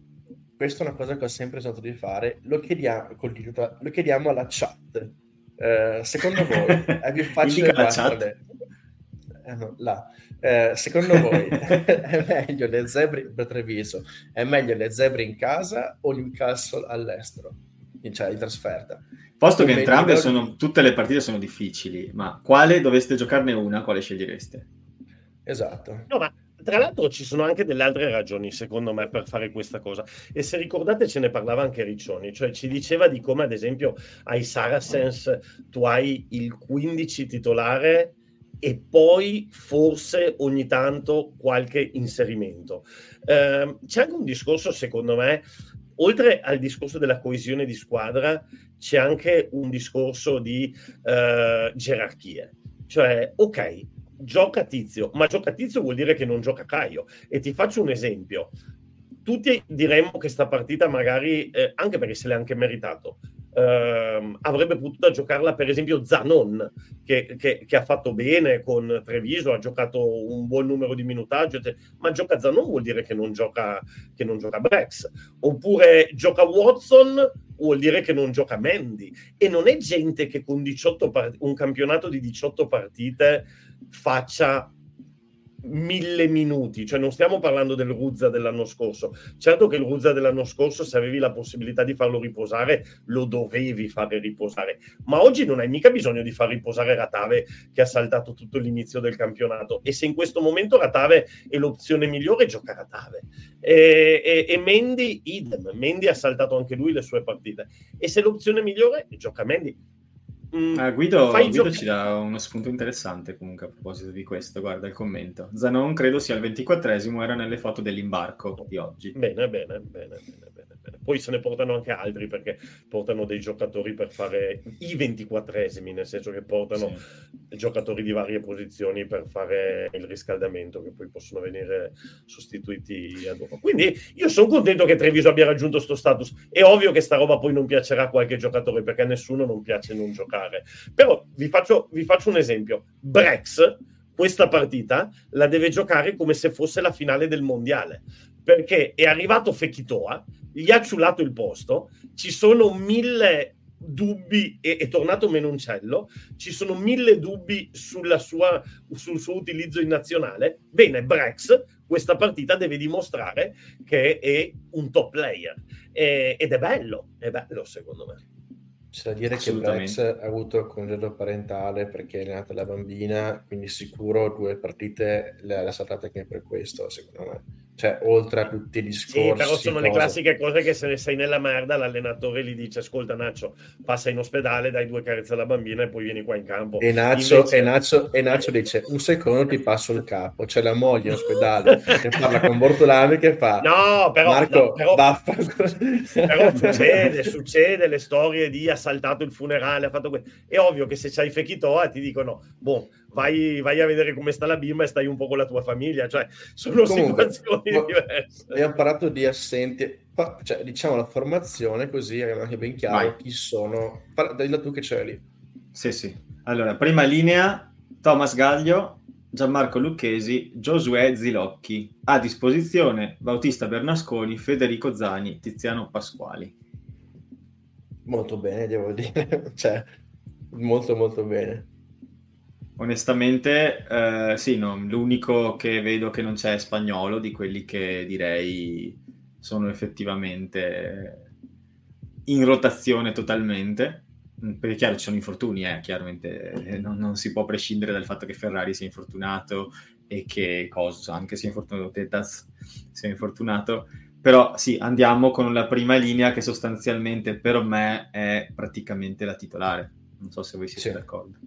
questa è una cosa che ho sempre usato di fare, lo chiediamo, lo chiediamo alla chat. Eh, secondo voi è più facile batterle? Eh, no, eh, secondo voi è meglio le zebre per Treviso? È meglio le zebre in casa o Newcastle all'estero? Cioè in trasferta. Posto che entrambe sono, tutte le partite sono difficili, ma quale doveste giocarne una, quale scegliereste? Esatto. No, ma tra l'altro ci sono anche delle altre ragioni, secondo me, per fare questa cosa. E se ricordate ce ne parlava anche Riccioni, cioè ci diceva di come, ad esempio, ai Saracens tu hai il 15 titolare e poi forse ogni tanto qualche inserimento. Eh, c'è anche un discorso, secondo me, oltre al discorso della coesione di squadra, c'è anche un discorso di eh, gerarchie. Cioè, ok, gioca Tizio, ma gioca Tizio vuol dire che non gioca Caio. E ti faccio un esempio. Tutti diremmo che sta partita magari, eh, anche perché se l'è anche meritato, Uh, avrebbe potuto giocarla per esempio Zanon che, che, che, ha fatto bene con Treviso ha giocato un buon numero di minutaggio ma gioca Zanon vuol dire che non gioca che non gioca Brex oppure gioca Watson vuol dire che non gioca Mandy e non è gente che con 18 part- un campionato di 18 partite faccia mille minuti, cioè non stiamo parlando del Ruzza dell'anno scorso. Certo che il Ruzza dell'anno scorso, se avevi la possibilità di farlo riposare, lo dovevi fare riposare, ma oggi non hai mica bisogno di far riposare Ratave che ha saltato tutto l'inizio del campionato. E se in questo momento Ratave è l'opzione migliore, gioca Ratave. E, e, e Mendy, idem, Mendy ha saltato anche lui le sue partite. E se l'opzione migliore, gioca Mendy Mm, ah, Guido, Guido ci dà uno spunto interessante comunque a proposito di questo, guarda il commento. Zanon credo sia il 24esimo, era nelle foto dell'imbarco di oggi. Bene, bene, bene, bene, bene, bene. Poi se ne portano anche altri perché portano dei giocatori per fare i 24esimi, nel senso che portano sì. giocatori di varie posizioni per fare il riscaldamento che poi possono venire sostituiti a dopo. Quindi io sono contento che Treviso abbia raggiunto questo status. È ovvio che sta roba poi non piacerà a qualche giocatore perché a nessuno non piace non giocare giocare. Però vi faccio, vi faccio un esempio. Brex, questa partita, la deve giocare come se fosse la finale del mondiale. Perché è arrivato Fekitoa, gli ha ciulato il posto, ci sono mille dubbi, è, è tornato Menoncello, ci sono mille dubbi sulla sua, sul suo utilizzo in nazionale. Bene, Brex questa partita deve dimostrare che è un top player e, ed è bello, è bello secondo me. C'è da dire che Brex ha avuto il congedo parentale perché è nata la bambina, quindi sicuro due partite le ha saltate anche per questo, secondo me cioè oltre a tutti i discorsi. Sì, però sono cose. le classiche cose che se ne sei nella merda, l'allenatore gli dice: Ascolta, Naccio, passa in ospedale, dai due carezze alla bambina e poi vieni qua in campo. E Naccio, Invece... e Naccio, e Naccio dice: Un secondo ti passo il capo. C'è la moglie in ospedale che parla con Bortolami che fa: No, però, Marco, no, però, baffa. però succede, succede le storie di ha saltato il funerale, ha fatto questo. È ovvio che se c'hai Fechitoa ti dicono: Boh, vai, vai, a vedere come sta la bimba e stai un po' con la tua famiglia, cioè sono Comunque, situazioni diverse. Abbiamo parlato di assenti, cioè, diciamo la formazione così è anche ben chiaro vai. chi sono. Parla tu che c'è lì. Sì, sì. Allora, prima linea, Thomas Gaglio, Gianmarco Lucchesi, Giosuè Zilocchi. A disposizione Bautista Bernasconi, Federico Zani, Tiziano Pasquali. Molto bene, devo dire. cioè, molto molto bene. Onestamente, eh, sì, no, l'unico che vedo che non c'è è spagnolo, di quelli che direi sono effettivamente in rotazione totalmente. Mm, perché chiaro ci sono infortuni, eh, chiaramente eh, non, non, si può prescindere dal fatto che Ferrari sia infortunato e che cosa, anche se infortunato Tetas sia infortunato. Però sì, andiamo con la prima linea che sostanzialmente per me è praticamente la titolare. Non so se voi siete sì. d'accordo.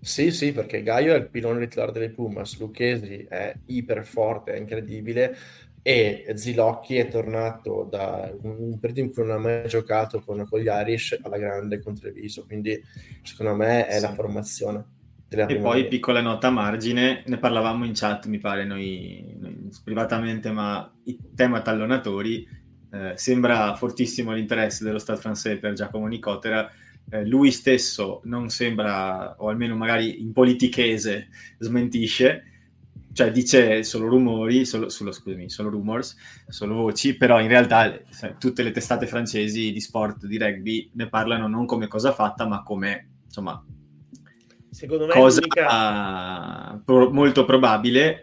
Sì, sì, perché Gaio è il pilone titolare delle Pumas, Lucchesi è iper forte, è incredibile e Zilocchi è tornato da un periodo in cui non ha mai giocato con, con gli Irish alla grande con Treviso, quindi secondo me è sì. la formazione. E poi linea. piccola nota a margine, ne parlavamo in chat mi pare noi, noi privatamente, ma il tema tallonatori eh, sembra fortissimo l'interesse dello Stade francese per Giacomo Nicotera eh, lui stesso non sembra, o almeno magari in politichese smentisce, cioè dice solo rumori, solo, solo, scusami, solo rumors, solo voci, però in realtà tutte le testate francesi di sport, di rugby, ne parlano non come cosa fatta, ma come, insomma, Secondo me cosa l'unica... pro- molto probabile,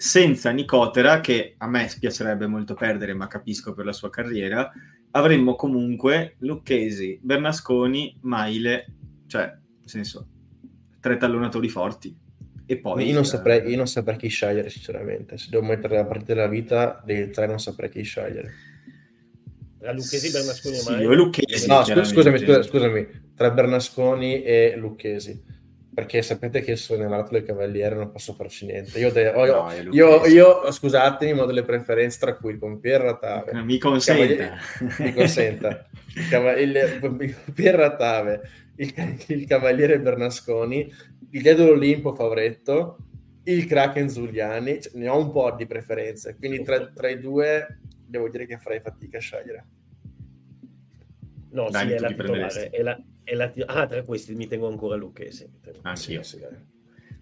senza Nicotera, che a me spiacerebbe molto perdere, ma capisco per la sua carriera, avremmo comunque Lucchesi, Bernasconi, Maile, cioè, nel senso, tre tallonatori forti. E poi... Io non, saprei, io non saprei chi scegliere, sinceramente. Se devo mettere la partita della vita, dei tre non saprei chi scegliere. Tra Lucchesi, Bernasconi e Maile? Sì, Lucchesi, no, scusami, scusami, scusami, tra Bernasconi e Lucchesi perché sapete che sono innamorato del Cavaliere non posso farci niente. Io, de- ho, no, io, io, scusatemi, ma ho delle preferenze tra cui con Pier Ratave. Mi consenta. Mi consenta. Il, Cav- il, Pier Ratave, il, il, Cavaliere Bernasconi, il Dietro Olimpo Favretto, il Kraken Zuliani. Cioè, ne ho un po' di preferenze, quindi tra, tra, i due devo dire che farei fatica a scegliere. No, Dai, sì, è la titolare. È la, è la, ah, tra questi mi tengo ancora Lucchesi. Anch'io. Sì,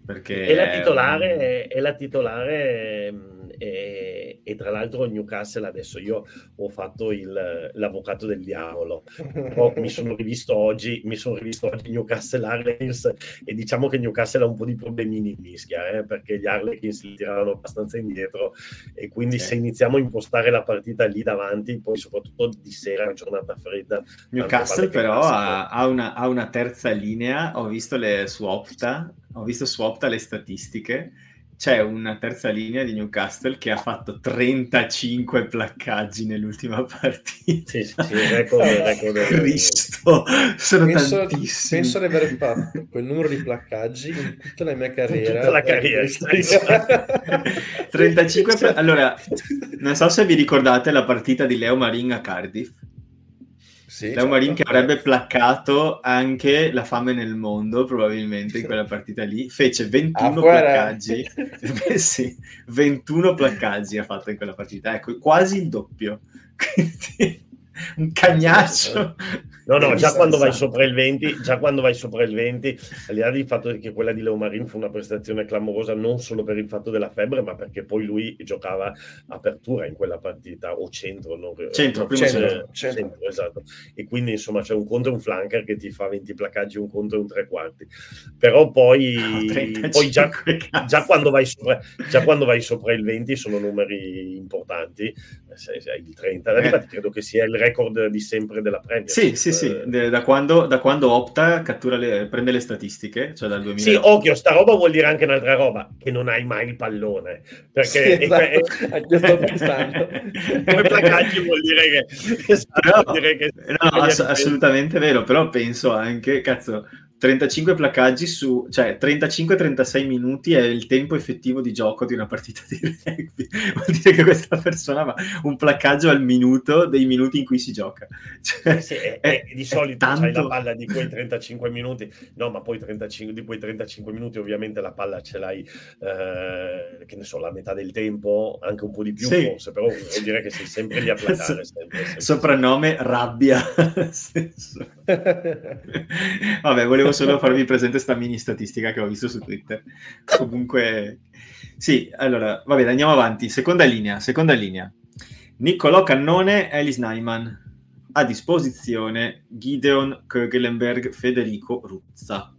perché è la titolare, è, la titolare è, e tra l'altro Newcastle adesso io ho fatto il, l'avvocato del diavolo, Però mi sono rivisto oggi, mi sono rivisto oggi Newcastle Harlequins e diciamo che Newcastle ha un po' di problemini in mischia, eh, perché gli Harlequins li tirano abbastanza indietro e quindi sì. se iniziamo a impostare la partita lì davanti, poi soprattutto di sera, giornata fredda. Newcastle però ha, ha, una, ha una terza linea, ho visto le su Opta, ho visto su Opta le statistiche c'è una terza linea di Newcastle che ha fatto 35 placcaggi nell'ultima partita. Sì, sì, record, record, Cristo, sono penso, tantissimi. Penso di aver fatto quel numero di placcaggi in tutta la mia carriera. Tutta la carriera. 35 pla- Allora, non so se vi ricordate la partita di Leo Marin a Cardiff sì, Leo certo. Marin che avrebbe placcato anche la fame nel mondo, probabilmente, in quella partita lì. Fece 21 ah, placcaggi. Beh, sì, 21 placcaggi ha fatto in quella partita. Ecco, quasi il doppio. Quindi un cagnaccio. No, no, già quando vai sopra il 20, già quando vai sopra il 20, al di là del fatto che quella di Leo Marin fu una prestazione clamorosa non solo per il fatto della febbre, ma perché poi lui giocava apertura in quella partita o centro, non, centro, no, centro, centro, centro, esatto. E quindi insomma c'è un conto e un flanker che ti fa 20 placcaggi, un conto e un tre quarti. Però poi, no, poi già, già, quando vai sopra, già quando vai sopra il 20 sono numeri importanti, se il 30, eh. credo che sia il record di sempre della Premier. Sì, sì, sì, eh, da quando, da quando Opta le, prende le statistiche, cioè dal 2000. Sì, occhio, sta roba vuol dire anche un'altra roba, che non hai mai il pallone. Perché sì, esatto. è, è, come placaggi vuol dire che... Esatto, no, dire che no, ass- assolutamente vero, però penso anche, cazzo, 35 placcaggi su, cioè 35-36 minuti è il tempo effettivo di gioco di una partita di rugby. Vuol dire che questa persona ha un placcaggio al minuto dei minuti in cui si gioca. Cioè, sì, è, è, di solito tanto... c'hai la palla di quei 35 minuti, no, ma poi 35, di quei 35 minuti ovviamente la palla ce l'hai, eh, che ne so, la metà del tempo, anche un po' di più sì. forse, però vuol dire che sei sempre lì a sempre. Soprannome rabbia. Vabbè, volevo volevo solo farvi presente questa mini statistica che ho visto su Twitter. Comunque, sì, allora, va bene, andiamo avanti. Seconda linea, seconda linea. Niccolò Cannone, Alice Naiman. A disposizione Gideon Kögelenberg, Federico Ruzza.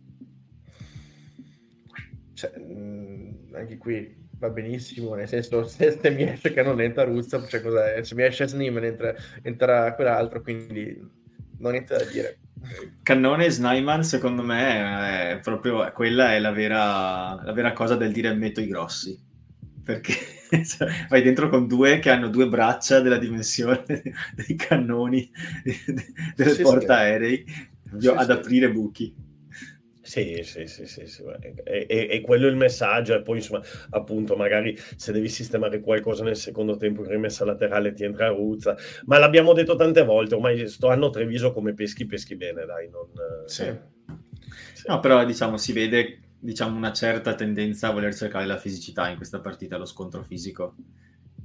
Cioè, mh, anche qui va benissimo, nel senso se, se mi esce Cannone entra Ruzza, cioè cos'è? se mi esce Sneeman entra, entra quell'altro, quindi non niente da dire. Cannone e Snyman, secondo me, è proprio quella è la vera, la vera cosa del dire metto i grossi. Perché cioè, vai dentro con due che hanno due braccia della dimensione dei cannoni delle sì, portaerei sì. ad aprire buchi. Sì, sì, sì, sì, sì. E, e, e, quello è il messaggio e poi insomma appunto magari se devi sistemare qualcosa nel secondo tempo in rimessa laterale ti entra Ruzza, ma l'abbiamo detto tante volte, ormai sto anno Treviso come peschi, peschi bene, dai. Non, sì. sì. No, però diciamo si vede diciamo, una certa tendenza a voler cercare la fisicità in questa partita, lo scontro fisico.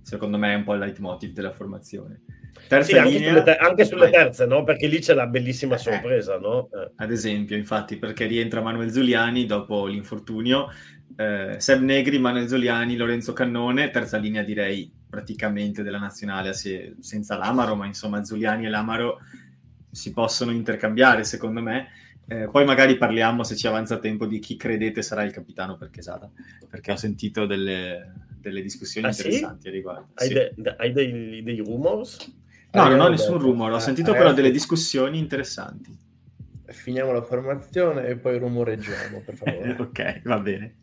Secondo me è un po' il leitmotiv della formazione. Terza sì, anche, sulle, te- anche sulle terze, no? Perché lì c'è la bellissima eh, sorpresa, no? Eh. Ad esempio, infatti, perché rientra Manuel Zuliani dopo l'infortunio, eh, Seb Negri, Manuel Zuliani, Lorenzo Cannone, terza linea direi praticamente della nazionale se- senza l'Amaro, ma insomma Zuliani e l'Amaro si possono intercambiare secondo me. Eh, poi magari parliamo, se ci avanza tempo, di chi credete sarà il capitano per Chesata, perché ho sentito delle, delle discussioni ah, interessanti sì? a riguardo. Hai, sì. de- hai dei, dei rumors? No, non ho nessun rumore, ho sentito però delle discussioni interessanti. Finiamo la formazione e poi rumoreggiamo, per favore. ok, va bene.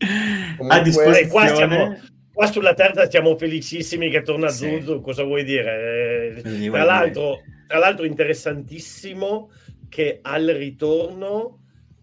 Comunque, a disposizione... Qua, siamo, qua, sulla terza siamo felicissimi che torna sì. Zuzu, cosa vuoi dire? Eh, tra, l'altro, tra l'altro interessantissimo che al ritorno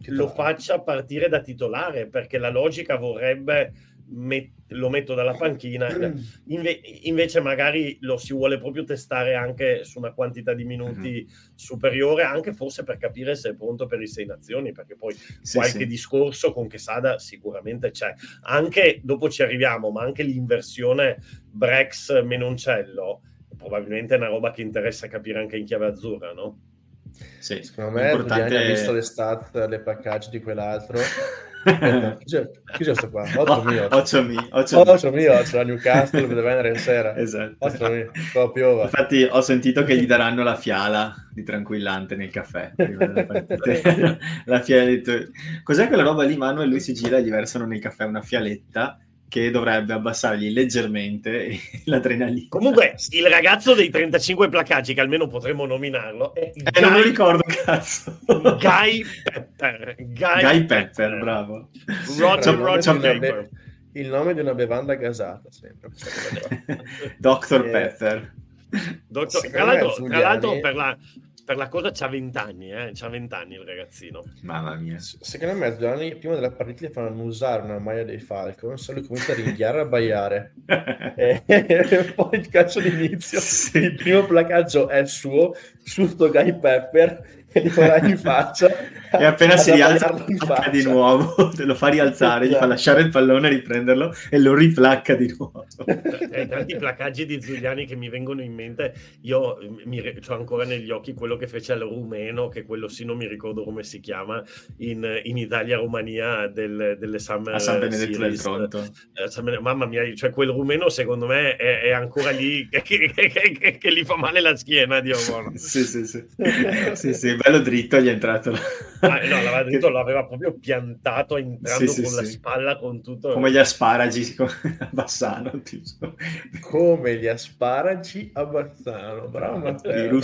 lo faccia partire da titolare, perché la logica vorrebbe met- lo metto dalla panchina, Inve- invece magari lo si vuole proprio testare anche su una quantità di minuti mm-hmm. superiore, anche forse per capire se è pronto per i sei nazioni, perché poi sì, qualche sì. discorso con Quesada sicuramente c'è. Anche, dopo ci arriviamo, ma anche l'inversione Brex-Menoncello probabilmente è una roba che interessa capire anche in chiave azzurra, no? Sì, secondo me importante... ha visto le stat, le package di quell'altro chi c'è? Sto qua? 8 mio. 8 mio 8 mio c'è la Newcastle venire in sera? Esatto. 8 mio piova. Infatti ho sentito che gli daranno la fiala di tranquillante nel caffè la fiala di... cos'è quella roba lì Manuel lui si gira e gli versano nel caffè una fialetta che dovrebbe abbassargli leggermente l'adrenalina. Comunque, il ragazzo dei 35 placaggi, che almeno potremmo nominarlo, è eh, Guy... non lo ricordo, cazzo. Guy Pepper. Guy, Guy Pepper, Pepper, bravo. Roger, Roger Pepper. Il nome di una bevanda gasata, sempre. Dr. Eh, Pepper. Doctor, tra l'altro, tra l'altro per la per la cosa c'ha 20 anni, eh? c'ha 20 anni il ragazzino. Mamma mia. Secondo me Giovanni prima della partita gli fanno usare una maglia dei Falcon, lui comincia a ringhiare a baiare. e poi il calcio d'inizio, sì. il primo placaggio è suo, su sto Guy Pepper e gli farà in faccia. E appena si rialza di nuovo te lo fa rialzare, gli fa lasciare il pallone riprenderlo e lo riplacca di nuovo. Tra tanti placaggi di Giuliani che mi vengono in mente. Io mi, ho ancora negli occhi quello che fece al rumeno che quello sì non mi ricordo come si chiama in, in Italia-Romania del, delle Summer a San Benedetto del Tronto. Eh, mamma mia, cioè quel rumeno secondo me è, è ancora lì che, che, che, che, gli fa male la schiena Dio buono. sì sì sì, sì, sì bello dritto gli è entrato. Ah, no, l'aveva, dritto, l'aveva proprio piantato entrando sì, con sì, la sì. spalla con tutto. Come gli asparagi a Bassano. Tipo. Come gli asparagi a Bassano. Bravo Matteo.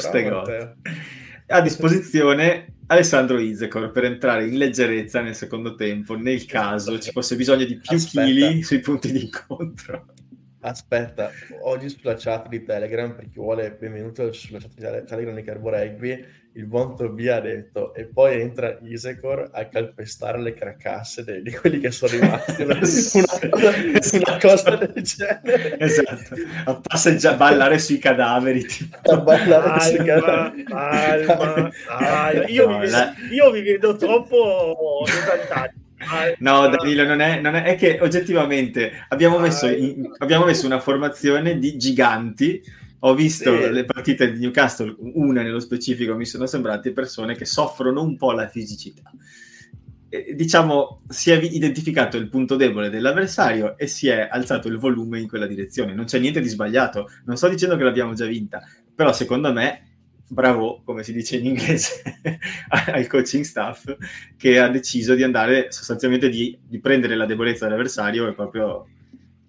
A disposizione Alessandro Izekor per entrare in leggerezza nel secondo tempo nel caso ci fosse bisogno di più chili sui punti di incontro. Aspetta, oggi sulla chat di Telegram, per chi vuole benvenuto sulla chat di Telegram di Carbo Rugby, il buon Tobia ha detto e poi entra Isecor a calpestare le carcasse dei, di quelli che sono rimasti. Una, una, una cosa del genere. Esatto. A passeggiare a ballare sui cadaveri tipo. a ballare alma, sui cadaveri. alma, alma. Io, no, mi vedo, la... io mi vedo troppo esaltato No, Danilo, non è, non è, è che oggettivamente abbiamo messo, in, abbiamo messo una formazione di giganti ho visto sì. le partite di Newcastle, una nello specifico, mi sono sembrate persone che soffrono un po' la fisicità. E, diciamo, si è identificato il punto debole dell'avversario e si è alzato il volume in quella direzione. Non c'è niente di sbagliato. Non sto dicendo che l'abbiamo già vinta, però secondo me bravo, come si dice in inglese, al coaching staff che ha deciso di andare sostanzialmente di, di prendere la debolezza dell'avversario e proprio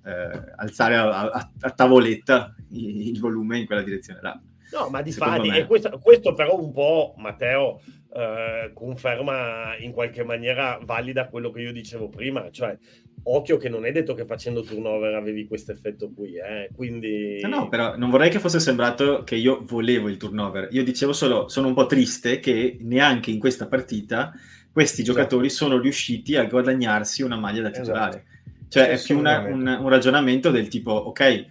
eh, alzare a, a, a tavoletta il, il, volume in quella direzione là. No, ma di fatti, me... questo, questo, però un po', Matteo, eh, conferma in qualche maniera valida quello che io dicevo prima, cioè occhio che non è detto che facendo turnover avevi questo effetto qui, eh? quindi... No, no, però non vorrei che fosse sembrato che io volevo il turnover, io dicevo solo, sono un po' triste che neanche in questa partita questi esatto. giocatori sono riusciti a guadagnarsi una maglia da titolare. Esatto cioè è più una, un, un, ragionamento del tipo, ok,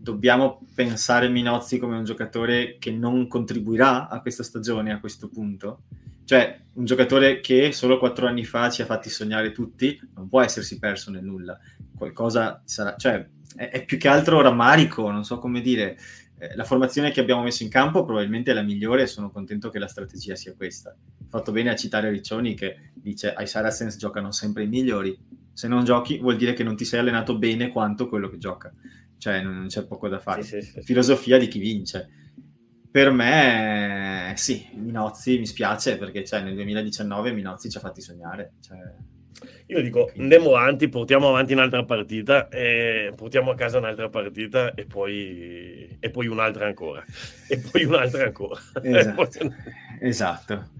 dobbiamo pensare Minozzi come un giocatore che non contribuirà a questa stagione a questo punto. Cioè, un giocatore che solo quattro anni fa ci ha fatti sognare tutti, non può essersi perso nel nulla. Qualcosa sarà... Cioè, è, è più che altro rammarico, non so come dire. Eh, la formazione che abbiamo messo in campo probabilmente è la migliore e sono contento che la strategia sia questa. Fatto bene a citare Riccioni che dice ai Saracens giocano sempre i migliori se non giochi vuol dire che non ti sei allenato bene quanto quello che gioca. Cioè non, c'è poco da fare. Sì, sì, sì. Filosofia di chi vince. Per me, sì, Minozzi mi spiace perché cioè, nel 2019 Minozzi ci ha fatti sognare. Cioè... Io dico, andiamo avanti, portiamo avanti un'altra partita, e portiamo a casa un'altra partita e poi, e poi un'altra ancora. E poi un'altra ancora. Esatto. esatto.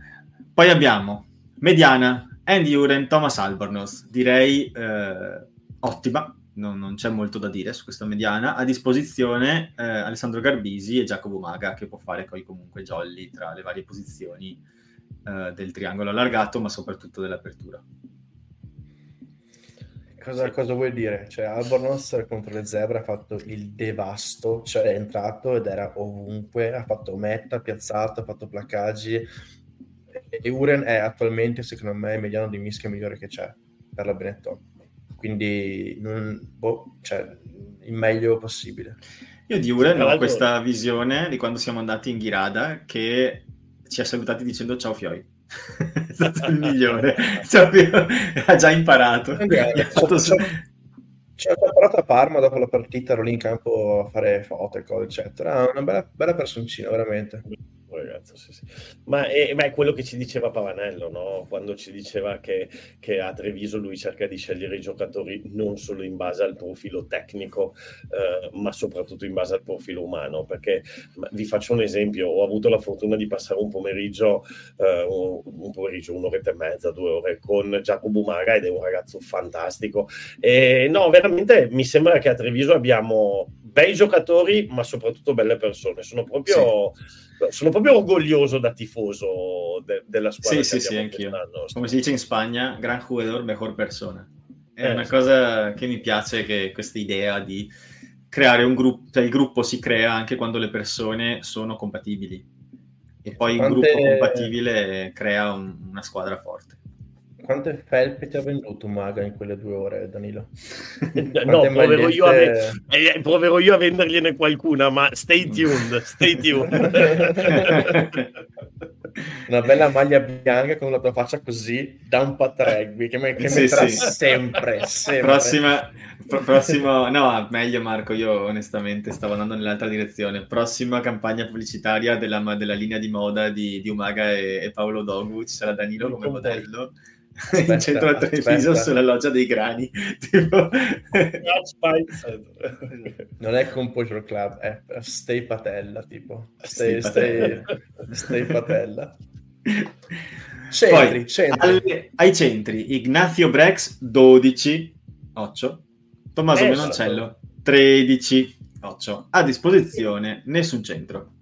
Poi abbiamo Mediana, Andy Uren, Thomas Albornoz, direi eh, ottima, non, non, c'è molto da dire su questa mediana. A disposizione eh, Alessandro Garbisi e Giacomo Maga, che può fare poi comunque jolly tra le varie posizioni eh, del triangolo allargato, ma soprattutto dell'apertura. Cosa, cosa, vuoi dire? Cioè, Albornoz contro le zebre ha fatto il devasto, cioè è entrato ed era ovunque, ha fatto metta, piazzato, ha fatto placaggi, e Uren è attualmente, secondo me, il mediano di mischia migliore che c'è per la Benetton. Quindi, non, boh, cioè, il meglio possibile. Io di Uren ho questa visione di quando siamo andati in Ghirada che ci ha salutati dicendo ciao Fioi. è stato il migliore. Cioè, ha già imparato. Okay, fatto... C'è imparato a Parma dopo la partita, ero lì in campo a fare foto e cose, eccetera. Una bella, bella personcina, veramente ragazzo, sì, sì. Ma, è, ma, è, quello che ci diceva Pavanello, no? quando ci diceva che, che, a Treviso lui cerca di scegliere i giocatori non solo in base al profilo tecnico, eh, ma soprattutto in base al profilo umano. Perché vi faccio un esempio: ho avuto la fortuna di passare un pomeriggio, eh, un, un, pomeriggio, un'oretta e mezza, due ore con Giacomo Maga ed è un ragazzo fantastico. E no, veramente mi sembra che a Treviso abbiamo bei giocatori, ma soprattutto belle persone. Sono proprio. Sì sono proprio orgoglioso da tifoso de- della squadra. Sì, sì, sì, anch'io. Come si dice in Spagna, gran jugador, mejor persona. È eh, una sì. cosa che mi piace, che questa idea di creare un gruppo, cioè il gruppo si crea anche quando le persone sono compatibili. E poi Quante... il gruppo compatibile crea un, una squadra forte. Quante felpe ti ha venduto Maga in quelle due ore, Danilo? no, proverò io, a, eh, proverò io, a vendergliene qualcuna, ma stay tuned, stay tuned. Una bella maglia bianca con la tua faccia così da un pat rugby che, mi, che sì, sì. sempre, sempre. Prossima, prossimo, no, meglio Marco, io onestamente stavo andando nell'altra direzione. Prossima campagna pubblicitaria della, della linea di moda di, di Umaga e, e Paolo Dogu, ci sarà Danilo come modello aspetta, in centro a Treviso sulla loggia dei grani tipo... non è Composure Club è Stay Patella tipo. Stay, stay, stay, stay Patella. Centri, Poi, centri. Alle, ai centri Ignazio Brex 12 8 Tommaso Menoncello 13 8 a disposizione nessun centro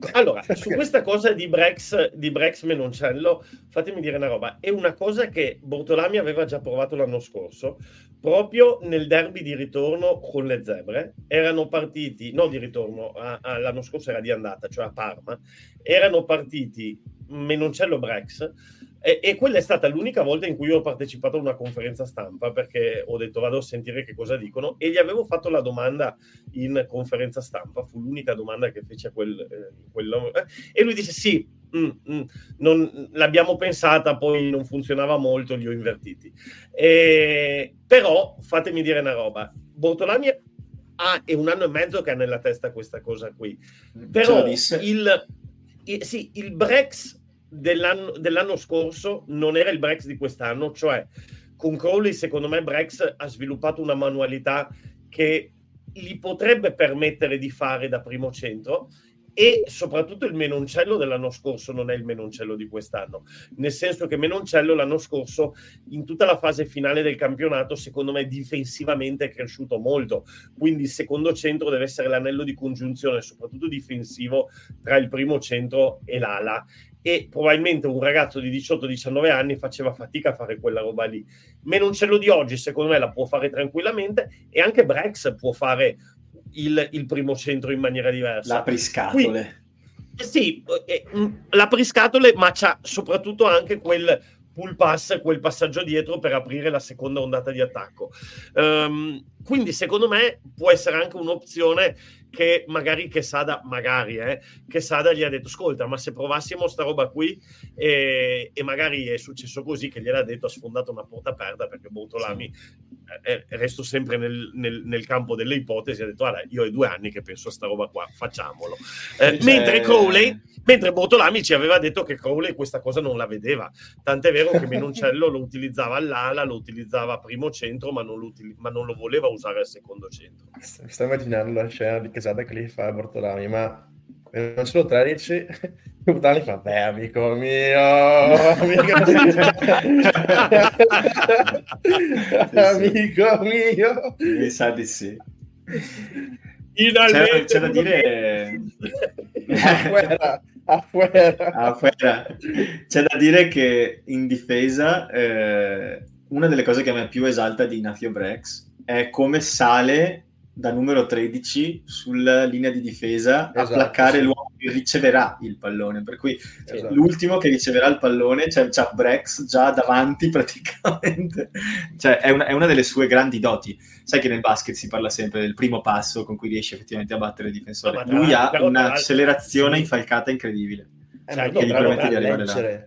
allora, su questa cosa di Brex, di Brex Menoncello, fatemi dire una roba. È una cosa che Bortolami aveva già provato l'anno scorso, proprio nel derby di ritorno con le zebre. Erano partiti, no di ritorno, a, a, l'anno scorso era di andata, cioè a Parma. Erano partiti Menoncello Brex e, e, quella è stata l'unica volta in cui ho partecipato a una conferenza stampa perché ho detto vado a sentire che cosa dicono. E gli avevo fatto la domanda in conferenza stampa, fu l'unica domanda che fece quel, eh, quel eh, e lui disse sì, mm, mm, non, l'abbiamo pensata, poi non funzionava molto, li ho invertiti. E, però fatemi dire una roba, Bortolani ha, è un anno e mezzo che ha nella testa questa cosa qui, però il, il, sì, il Brex dell'anno, dell'anno scorso non era il Brex di quest'anno, cioè con Crowley secondo me Brex ha sviluppato una manualità che gli potrebbe permettere di fare da primo centro e soprattutto il Menoncello dell'anno scorso non è il Menoncello di quest'anno, nel senso che Menoncello l'anno scorso in tutta la fase finale del campionato secondo me difensivamente è cresciuto molto, quindi il secondo centro deve essere l'anello di congiunzione soprattutto difensivo tra il primo centro e l'ala e probabilmente un ragazzo di 18-19 anni faceva fatica a fare quella roba lì. Menoncello di oggi, secondo me, la può fare tranquillamente e anche Brex può fare il, il primo centro in maniera diversa. L'apriscatole. Qui, sì, eh, mm, l'apriscatole, ma c'ha soprattutto anche quel pull pass, quel passaggio dietro per aprire la seconda ondata di attacco. Um, quindi secondo me può essere anche un'opzione che magari che Sada, magari, eh, che Sada gli ha detto, ascolta, ma se provassimo sta roba qui e, e magari è successo così che gliel'ha detto, ha sfondato una porta aperta perché Bortolami, sì. eh, eh resto sempre nel, nel, nel, campo delle ipotesi, ha detto, guarda, io ho due anni che penso a sta roba qua, facciamolo. Eh, mentre Crowley, mentre Bortolami ci aveva detto che Crowley questa cosa non la vedeva, tant'è vero che Menoncello lo utilizzava all'ala, lo utilizzava a primo centro, ma non, ma non lo voleva usare al secondo centro. Sto immaginando la scena di Che li fa a Bortolami, ma non solo 13, Bortolami fa, beh, amico mio, amico, amico mio. Mi sa di sì. C'è, c'è, da dire afuera, afuera. afuera. c'è da dire che in difesa eh, una delle cose che a me più esalta di Ignacio Brex è come sale da numero 13 sulla linea di difesa esatto, a placcare sì. l'uomo che riceverà il pallone. Per cui esatto. l'ultimo che riceverà il pallone cioè, c'ha Brex già davanti praticamente. cioè, è una, è una, delle sue grandi doti. Sai che nel basket si parla sempre del primo passo con cui riesce effettivamente a battere il difensore. Lui ha un'accelerazione infalcata incredibile. Eh, certo, che gli permette di arrivare là.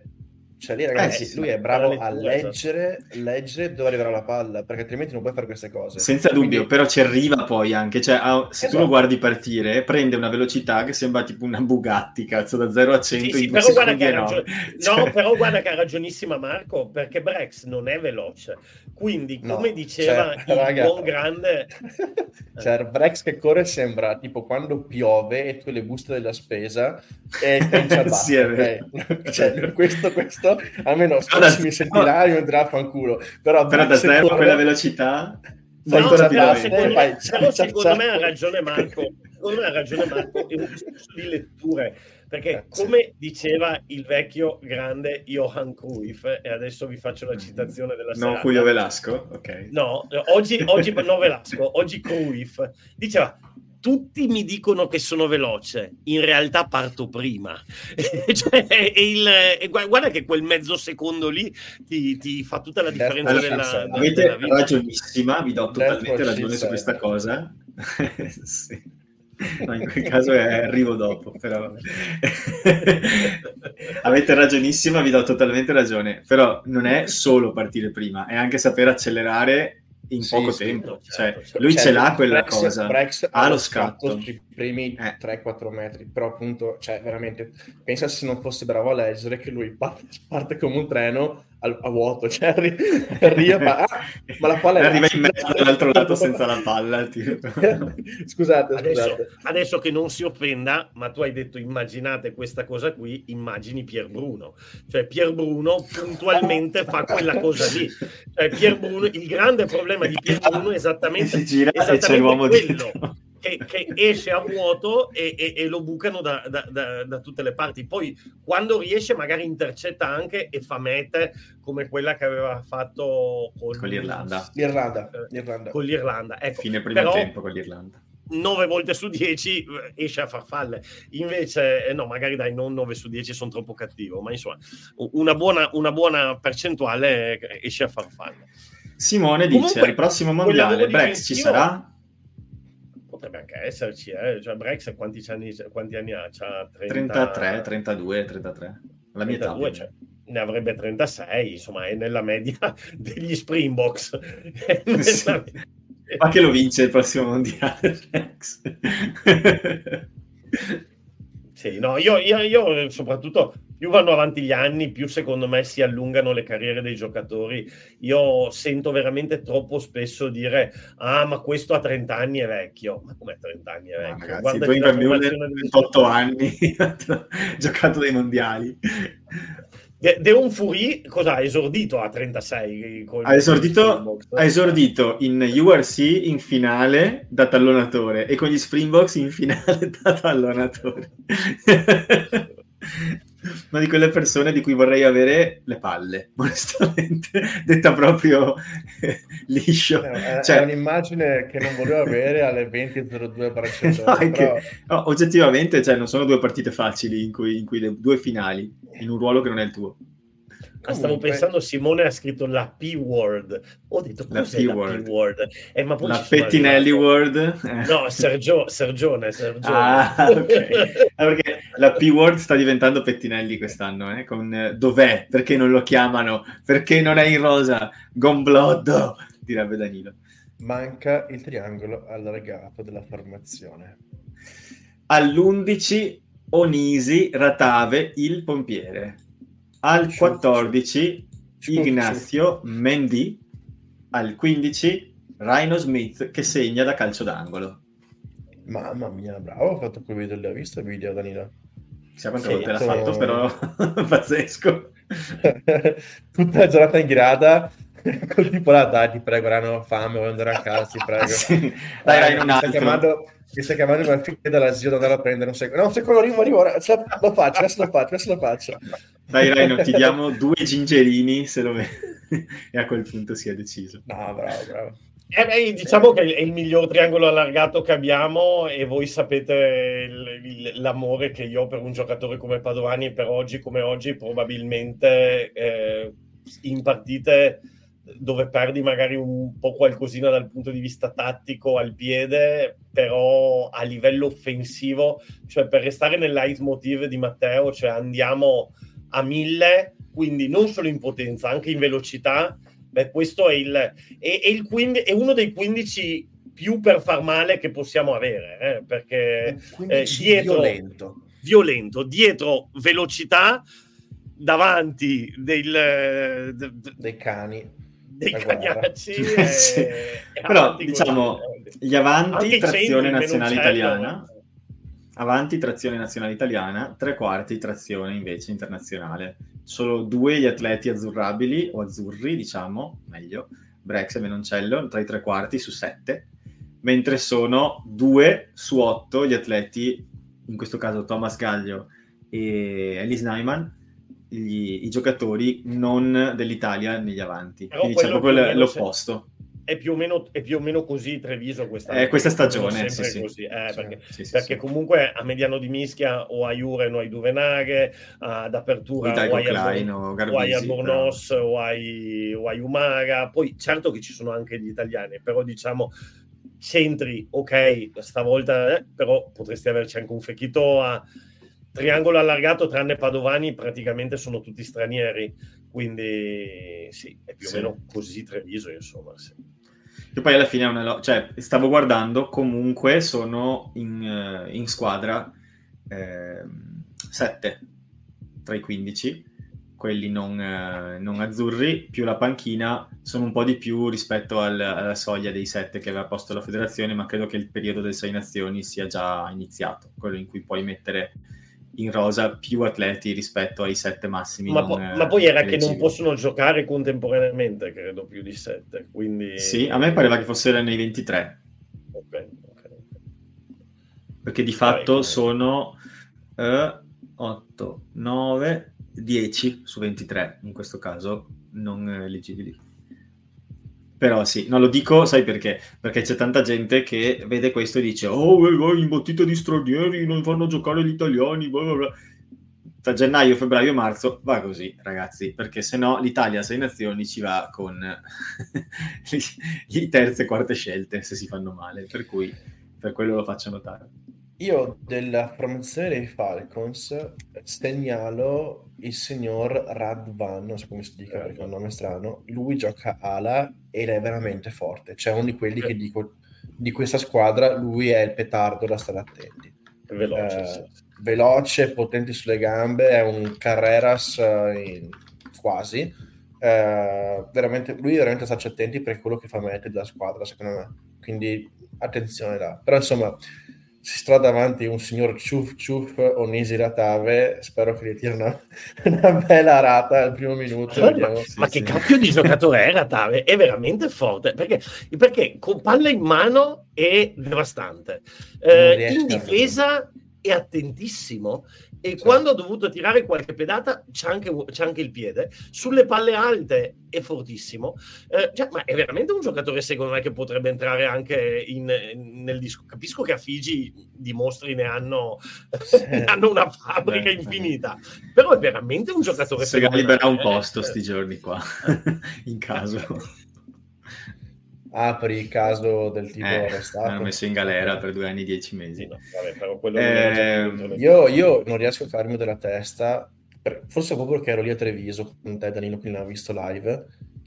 Cioè lì ragazzi, eh, sì, lui è bravo a leggere, leggere dove arriverà la palla, perché altrimenti non puoi fare queste cose. Senza Quindi... dubbio, però ci arriva poi anche, cioè ah, se esatto. tu lo esatto. guardi partire, prende una velocità che sembra tipo una Bugatti, cazzo, da 0 a 100 sì, sì, però guarda che ragion... cioè... No, però guarda che ha ragionissima Marco, perché Brex non è veloce. Quindi, come no, diceva cioè, il raga... buon grande... cioè, Brex che corre sembra tipo quando piove e tu le buste della spesa e in ciabatta, sì, okay? cioè, questo, questo almeno se mi sentirà io andrà a fanculo. Però, però da zero a quella velocità... No, no, però, secondo, me, però secondo me ha ragione Marco, secondo me ha ragione Marco, è un discorso di letture, perché come diceva il vecchio grande Johan Cruyff, e adesso vi faccio la citazione della No, Julio Velasco, ok. No, oggi, oggi no Velasco, oggi Cruyff, diceva tutti mi dicono che sono veloce, in realtà parto prima. cioè, il, guarda che quel mezzo secondo lì ti, ti fa tutta la differenza della, Avete della vita. ragionissima, vi do totalmente ragione su questa cosa. sì. No, in quel caso arrivo dopo, però avete ragionissima, vi do totalmente ragione, però non è solo partire prima, è anche sapere accelerare in sì, poco sì, tempo. Certo, cioè, certo. Lui cioè, ce l'ha quella Brex, cosa, Brex ha lo scatto. scatto primi eh. 3-4 metri, però appunto, cioè, veramente, pensa se non fosse bravo a leggere che lui parte, parte come un treno a, a vuoto, cioè arri- arriva, ah, ma la palla arriva in mezzo dall'altro lato senza la palla. scusate, adesso, scusate. Adesso che non si offenda, ma tu hai detto immaginate questa cosa qui, immagini Pier Bruno. Cioè Pier Bruno puntualmente fa quella cosa lì. Cioè Pier Bruno, il grande problema di Pier Bruno è esattamente, si gira esattamente e c'è l'uomo quello. Dietro che, che, esce a vuoto e, e, e lo bucano da, da, da, da, tutte le parti. Poi quando riesce magari intercetta anche e fa mete come quella che aveva fatto con, con l'Irlanda. L'Irlanda, eh, l'Irlanda. Con l'Irlanda. Ecco, Fine primo però, tempo con l'Irlanda. 9 volte su 10 eh, esce a farfalle. Invece, eh, no, magari dai, non 9 su 10 sono troppo cattivo, ma insomma, una buona, una buona percentuale esce a farfalle. Simone dice: Comunque, al prossimo mondiale Brex ci sarà? Potrebbe anche esserci, eh? cioè Brex quanti anni, quanti anni ha? C'ha 30... 33, 32, 33. La mia 32, età. Cioè, ne avrebbe 36, insomma, è nella media degli Springboks. sì. Ma che lo vince il prossimo mondiale, Brex. sì, no, io, io, io soprattutto più vanno avanti gli anni, più secondo me si allungano le carriere dei giocatori. Io sento veramente troppo spesso dire: Ah, ma questo a 30 anni è vecchio. Ma come a 30 anni è vecchio? Ah, ragazzi, poi per 28 anni ha giocato dei mondiali. De, De Un Furi cosa ha esordito a 36? Ha esordito, ha esordito, in URC in finale da tallonatore e con gli Springboks in finale da tallonatore. una di quelle persone di cui vorrei avere le palle, onestamente, detta proprio liscio. è, cioè, è, un'immagine che non volevo avere alle 20.02 no, però... no, oggettivamente cioè, non sono due partite facili in cui, in cui le due finali, in un ruolo che non è il tuo. Comunque... Stavo pensando, Simone ha scritto la P-word. Ho detto la P-word? La, P-word? Eh, ma la Pettinelli word? Eh. No, Sergio, Sergione, Sergione. Ah, ok. Ah, perché la P-word sta diventando Pettinelli quest'anno, eh? Con eh, dov'è? Perché non lo chiamano? Perché non è in rosa? Gombloddo, direbbe Danilo. Manca il triangolo allargato della formazione. All'11 Onisi, Ratave, il pompiere. Al 14 Ignazio Mendy, al 15 Rhino Smith che segna da calcio d'angolo. Mamma mia, bravo, ho fatto quel video, l'ho visto il video Danilo. Chissà quante sì, volte l'ha fatto, però pazzesco. Tutta la giornata in grada, col tipo là, dai, ti prego, Rano, fame, vuoi andare a casa, ti prego. sì. Dai, dai, non mi stai chiamando, mi stai chiamando per figlia della zio da andare a prendere un secondo. No, un secondo, arrivo, arrivo, ora, ce lo faccio, adesso lo faccio, adesso lo faccio. Dai, Raino, ti diamo due gingerini se lo vedi. e a quel punto si è deciso. No, bravo, bravo. Eh beh, diciamo che è il miglior triangolo allargato che abbiamo e voi sapete l'amore che io ho per un giocatore come Padovani e per oggi come oggi probabilmente eh, in partite dove perdi magari un po' qualcosina dal punto di vista tattico al piede, però a livello offensivo, cioè per restare nel leitmotiv di Matteo, cioè andiamo a mille, quindi non solo in potenza, anche in velocità, beh, questo è, il, è, è, il 15, è uno dei 15 più per far male che possiamo avere, eh, perché eh, dietro, violento. violento, dietro velocità, davanti del, de, dei cani. dei cagnacci e, sì. e però diciamo gli avanti trazione nazionale italiana avanti trazione nazionale italiana tre quarti trazione invece internazionale solo due gli atleti azzurrabili o azzurri diciamo meglio Brex e Menoncello tra i tre quarti su sette mentre sono due su otto gli atleti in questo caso Thomas Gaglio e Elise Nyman gli, i giocatori non dell'Italia negli avanti. Però Quindi c'è proprio l'opposto. È più, meno, è più, o meno, così Treviso questa, eh, questa stagione. Sì, sì. Così, eh, sì, perché, perché comunque a mediano di mischia o a Juren o a Duvenaghe, ad apertura o ai, Klein, o, Garbisi, o ai Albornoz però... o, ai, o ai Umaga. Poi certo che ci sono anche gli italiani, però diciamo centri, ok, stavolta, eh, però potresti averci anche un Fechitoa triangolo allargato tranne Padovani praticamente sono tutti stranieri quindi sì è più o meno così Treviso insomma sì. che poi alla fine è una cioè stavo guardando comunque sono in, uh, in squadra eh, 7 tra i 15 quelli non, eh, non, azzurri, più la panchina, sono un po' di più rispetto al, alla soglia dei 7 che aveva posto la federazione, ma credo che il periodo delle 6 nazioni sia già iniziato, quello in cui puoi mettere in rosa più atleti rispetto ai sette massimi. Ma, po- ma poi era che non possono giocare contemporaneamente, credo, più di sette. Quindi... Sì, a me pareva che fosse nei 23. Ok, Perché di fatto Vai, sono uh, 8, 9, 10 su 23, in questo caso non elegibili. Però sì, non lo dico, sai perché? Perché c'è tanta gente che vede questo e dice oh, eh, imbottita di stranieri, non fanno giocare gli italiani, bla bla bla. Tra gennaio, febbraio, marzo va così, ragazzi, perché se no l'Italia a sei nazioni ci va con le terze e quarte scelte se si fanno male, per cui per quello lo faccio notare. Io della promozione dei Falcons segnalo il signor Radvan, non so come si dica perché è un nome strano, lui gioca ala ed è veramente forte, cioè uno di quelli che dico di questa squadra, lui è il petardo da stare attenti. È veloce, eh, sì. veloce, potente sulle gambe, è un Carreras in, quasi. Eh, veramente, lui veramente sta attenti per quello che fa mettere della squadra, secondo me. Quindi attenzione là. Però insomma, si sta davanti un signor Ciuf Ciuf Onisi Ratave, spero che gli tiri una, una, bella rata al primo minuto. Ma, ma che cacchio di giocatore è Ratave? È veramente forte, perché, perché con palla in mano è devastante. Eh, in difesa è attentissimo e sì. quando ha dovuto tirare qualche pedata c'è anche, c'è anche, il piede. Sulle palle alte è fortissimo. Eh, cioè, ma è veramente un giocatore, secondo me, che potrebbe entrare anche in, nel disco. Capisco che a Figi di mostri ne hanno, sì. ne hanno una fabbrica Beh, infinita, però è veramente un giocatore. Se libera un posto eh. sti giorni qua, in caso apri il caso del tipo eh, arrestato. Hanno messo in galera per due anni e dieci mesi. No, vabbè, eh, io, io, non riesco a farmi della testa, forse proprio perché ero lì a Treviso con te Danilo che l'ha visto live,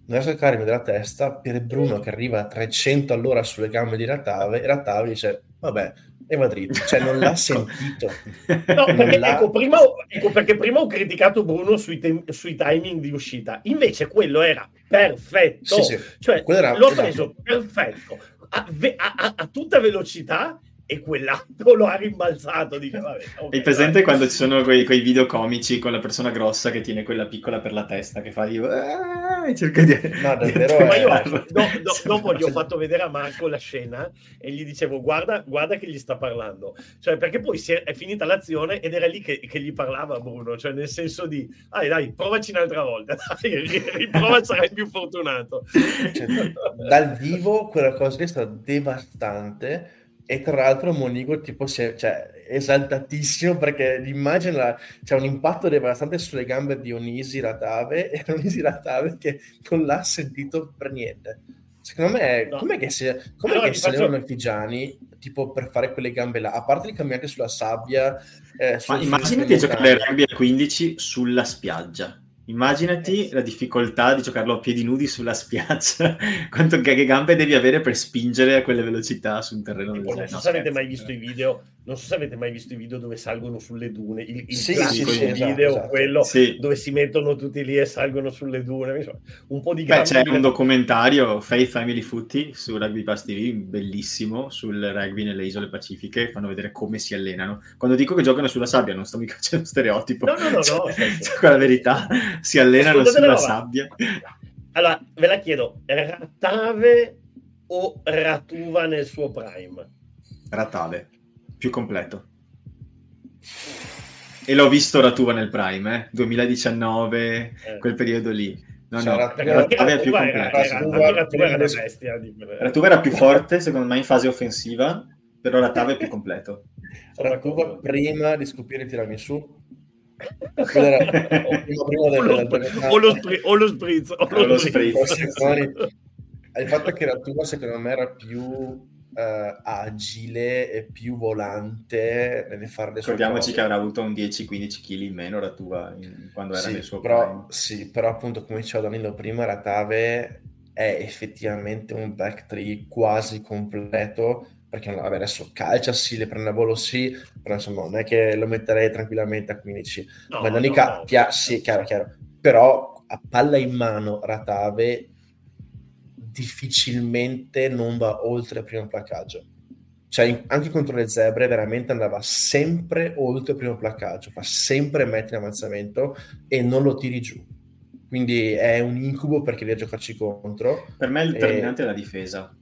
non riesco a cavarmi della testa per Bruno che arriva a 300 all'ora sulle gambe di Ratave e Ratave dice vabbè e Madrid, cioè non l'ha sentito. No, perché, ecco, prima, ecco, perché, prima, ho criticato Bruno sui, te- sui, timing di uscita, invece quello era perfetto, sì, sì. cioè era, l'ho preso perfetto, a, a, a, tutta velocità e quell'atto lo ha rimbalzato. Dice, vabbè, okay, presente vai. quando ci sono quei, quei, video comici con la persona grossa che tiene quella piccola per la testa che fa tipo, ah", e cerca di... No, davvero. Ma io do, do, dopo gli ho fatto vedere a Marco la scena e gli dicevo guarda, guarda che gli sta parlando. Cioè, perché poi è, è, finita l'azione ed era lì che, che, gli parlava Bruno, cioè nel senso di, dai dai, provaci un'altra volta, dai, riprova sarai più fortunato. Cioè, dal vivo quella cosa lì è stata devastante E tra l'altro Monigo tipo si è cioè, esaltatissimo perché l'immagine c'è un impatto devastante sulle gambe di Onisi Ratave e Onisi Ratave che non l'ha sentito per niente. Secondo me, no. com'è che, se, com'è allora, che salivano faccio... i Figiani tipo per fare quelle gambe là? A parte di camminare sulla sabbia. Eh, Ma immaginati giocare rugby a 15 sulla spiaggia. Immaginati la difficoltà di giocarlo a piedi nudi sulla spiaggia, quanto che gambe devi avere per spingere a quelle velocità su un terreno del genere. Non so se avete mai visto i video, non so se avete mai visto i video dove salgono sulle dune, il, il sì, classico sì, sì, video, esatto, quello sì. dove si mettono tutti lì e salgono sulle dune. Un po' di. Beh, c'è un documentario, Faith Family Footy, su Rugby Pass TV, bellissimo, sul rugby nelle isole pacifiche, fanno vedere come si allenano. Quando dico che giocano sulla sabbia, non sto mica facendo stereotipo. No, no, no, no. Cioè, la verità si allenano sulla sabbia. Allora, ve la chiedo, Ratave o Ratuva nel suo prime? Ratave, più completo. E l'ho visto Ratuva nel prime, eh? 2019, eh. quel periodo lì. No, no, Ratuva è più completo. Ratuva era più forte, secondo me, in fase offensiva, però Ratava è più completo. Ratuva prima di scoprire il tiramisù o, lo spritz o lo spritz o lo spritz il fatto che la tua secondo me era più uh, agile e più volante nel fare le sue ricordiamoci che avrà avuto un 10-15 kg in meno la tua in, quando era sì, nel suo però, prime. sì, però appunto come diceva Danilo prima Ratave è effettivamente un back tree quasi completo perché vabbè, adesso calcia sì, le prende a volo sì, però insomma non è che lo metterei tranquillamente a 15. No, Ma Danica, no, no. Pia- sì, chiaro, chiaro. Però a palla in mano Ratave difficilmente non va oltre il primo placcaggio. Cioè, anche contro le zebre veramente andava sempre oltre il primo placcaggio, fa sempre mettere in avanzamento e non lo tiri giù. Quindi è un incubo perché devi giocarci contro. Per me il determinante e... è la difesa,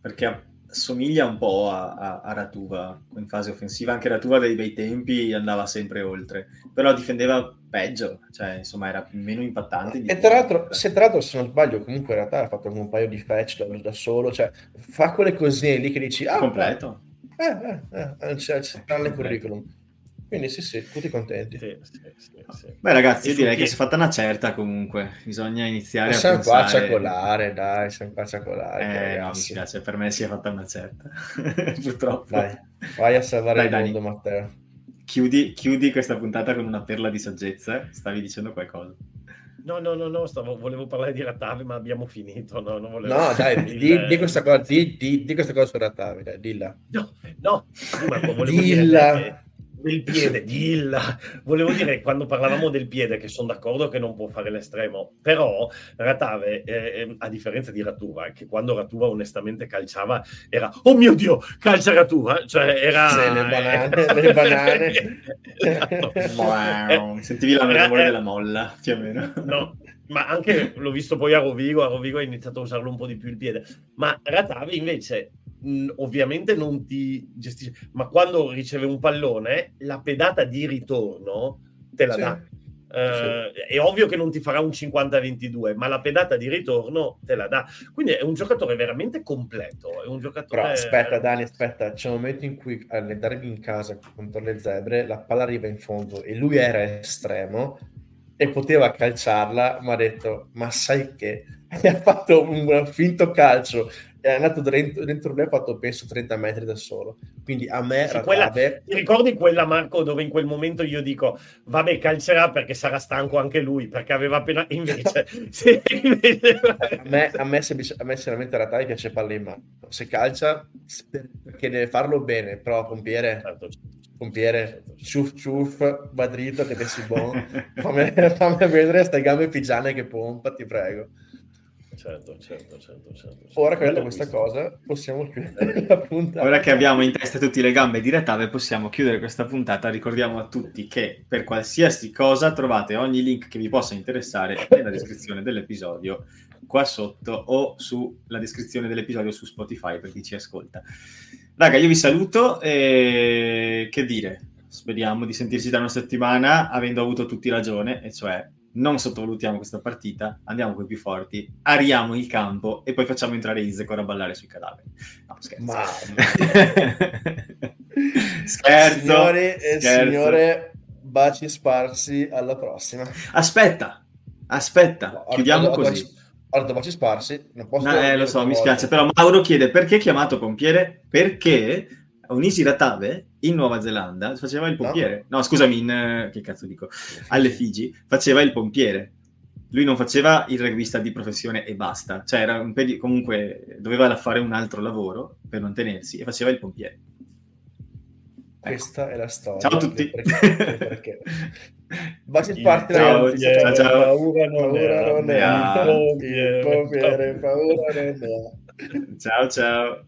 perché somiglia un po' a, a, a, Ratuva in fase offensiva. Anche Ratuva dei bei tempi andava sempre oltre, però difendeva peggio, cioè insomma era meno impattante. E tra l'altro, se tra l'altro, se non sbaglio, comunque in realtà ha fatto un paio di fetch da, da solo, cioè fa quelle cosine lì che dici, ah, completo. Eh, eh, eh, c'è, c'è nel curriculum. Quindi sì, sì, tutti contenti. Sì, sì, sì, Beh ragazzi, io direi che si è fatta una certa comunque, bisogna iniziare siamo a pensare... Siamo qua a ciacolare, dai, siamo qua a ciacolare. Eh, no, mi spiace, per me si è fatta una certa, purtroppo. Dai, vai a salvare dai, il mondo, Dani. Matteo. Chiudi, chiudi, questa puntata con una perla di saggezza, stavi dicendo qualcosa. No, no, no, no stavo, volevo parlare di Ratave, ma abbiamo finito. No, no, volevo... no dai, di, di, questa cosa, di, di, di, questa cosa su Ratave, dai, dilla. No, no, ma volevo dilla. dire del piede, dilla. Volevo dire, quando parlavamo del piede, che sono d'accordo che non può fare l'estremo, però Ratave, eh, ehm, a differenza di Ratuva, che quando Ratuva onestamente calciava era, oh mio Dio, calcia Ratuva, cioè era... Sì, le banane, eh, le banane. wow. Sentivi la memoria della molla, più o meno. No, ma anche l'ho visto poi a Rovigo, a Rovigo ha iniziato a usarlo un po' di più il piede, ma Ratave invece mh, ovviamente non ti gestisce, ma quando riceve un pallone, la pedata di ritorno te la sì. dà. Uh, sì. È ovvio che non ti farà un 50-22, ma la pedata di ritorno te la dà. Quindi è un giocatore veramente completo. È un giocatore... Però aspetta, Dani, aspetta. C'è un momento in cui alle derby in casa contro le zebre la palla arriva in fondo e lui era estremo e poteva calciarla, ma ha detto: Ma sai che? E ha fatto un finto calcio è andato dentro, dentro me ha fatto penso 30 metri da solo. Quindi a me sì, quella, ti ricordi quella Marco dove in quel momento io dico vabbè calcerà perché sarà stanco anche lui perché aveva appena invece, sì, invece... a, me, a, me, semplice, a me sinceramente Ratave piace palla in mano se calcia perché deve farlo bene però pompiere certo. pompiere ciuff ciuff va dritto che si buono fammi, fammi vedere queste gambe pigiane che pompa ti prego certo, certo, certo, certo. Ora che ho detto questa cosa, possiamo chiudere la puntata. Ora che abbiamo in testa tutte le gambe di Retave, possiamo chiudere questa puntata. Ricordiamo a tutti che per qualsiasi cosa trovate ogni link che vi possa interessare nella descrizione dell'episodio qua sotto o sulla descrizione dell'episodio su Spotify per chi ci ascolta. Raga, io vi saluto e che dire? Speriamo di sentirci tra una settimana avendo avuto tutti ragione, e cioè non sottovalutiamo questa partita, andiamo con i più forti, ariamo il campo e poi facciamo entrare Isecor a ballare sui cadaveri. No, scherzo. Ma... scherzo. Signore e signore, baci sparsi, alla prossima. Aspetta, aspetta, no, chiudiamo allora, così. Allora, baci sparsi, non posso... No, eh, lo so, mi spiace, però Mauro chiede perché chiamato pompiere? Perché Onisi Ratave in Nuova Zelanda faceva il pompiere. No, no scusami, in, eh, che cazzo dico? Alle Figi faceva il pompiere. Lui non faceva il rugbyista di professione e basta. Cioè, era un pedi- comunque doveva fare un altro lavoro per mantenersi e faceva il pompiere. Ecco. Questa è la storia. Ciao a tutti. Perché, parte ciao. Ciao, ciao. Paura non paura non è. Il pompiere, paura non è. Ciao ciao.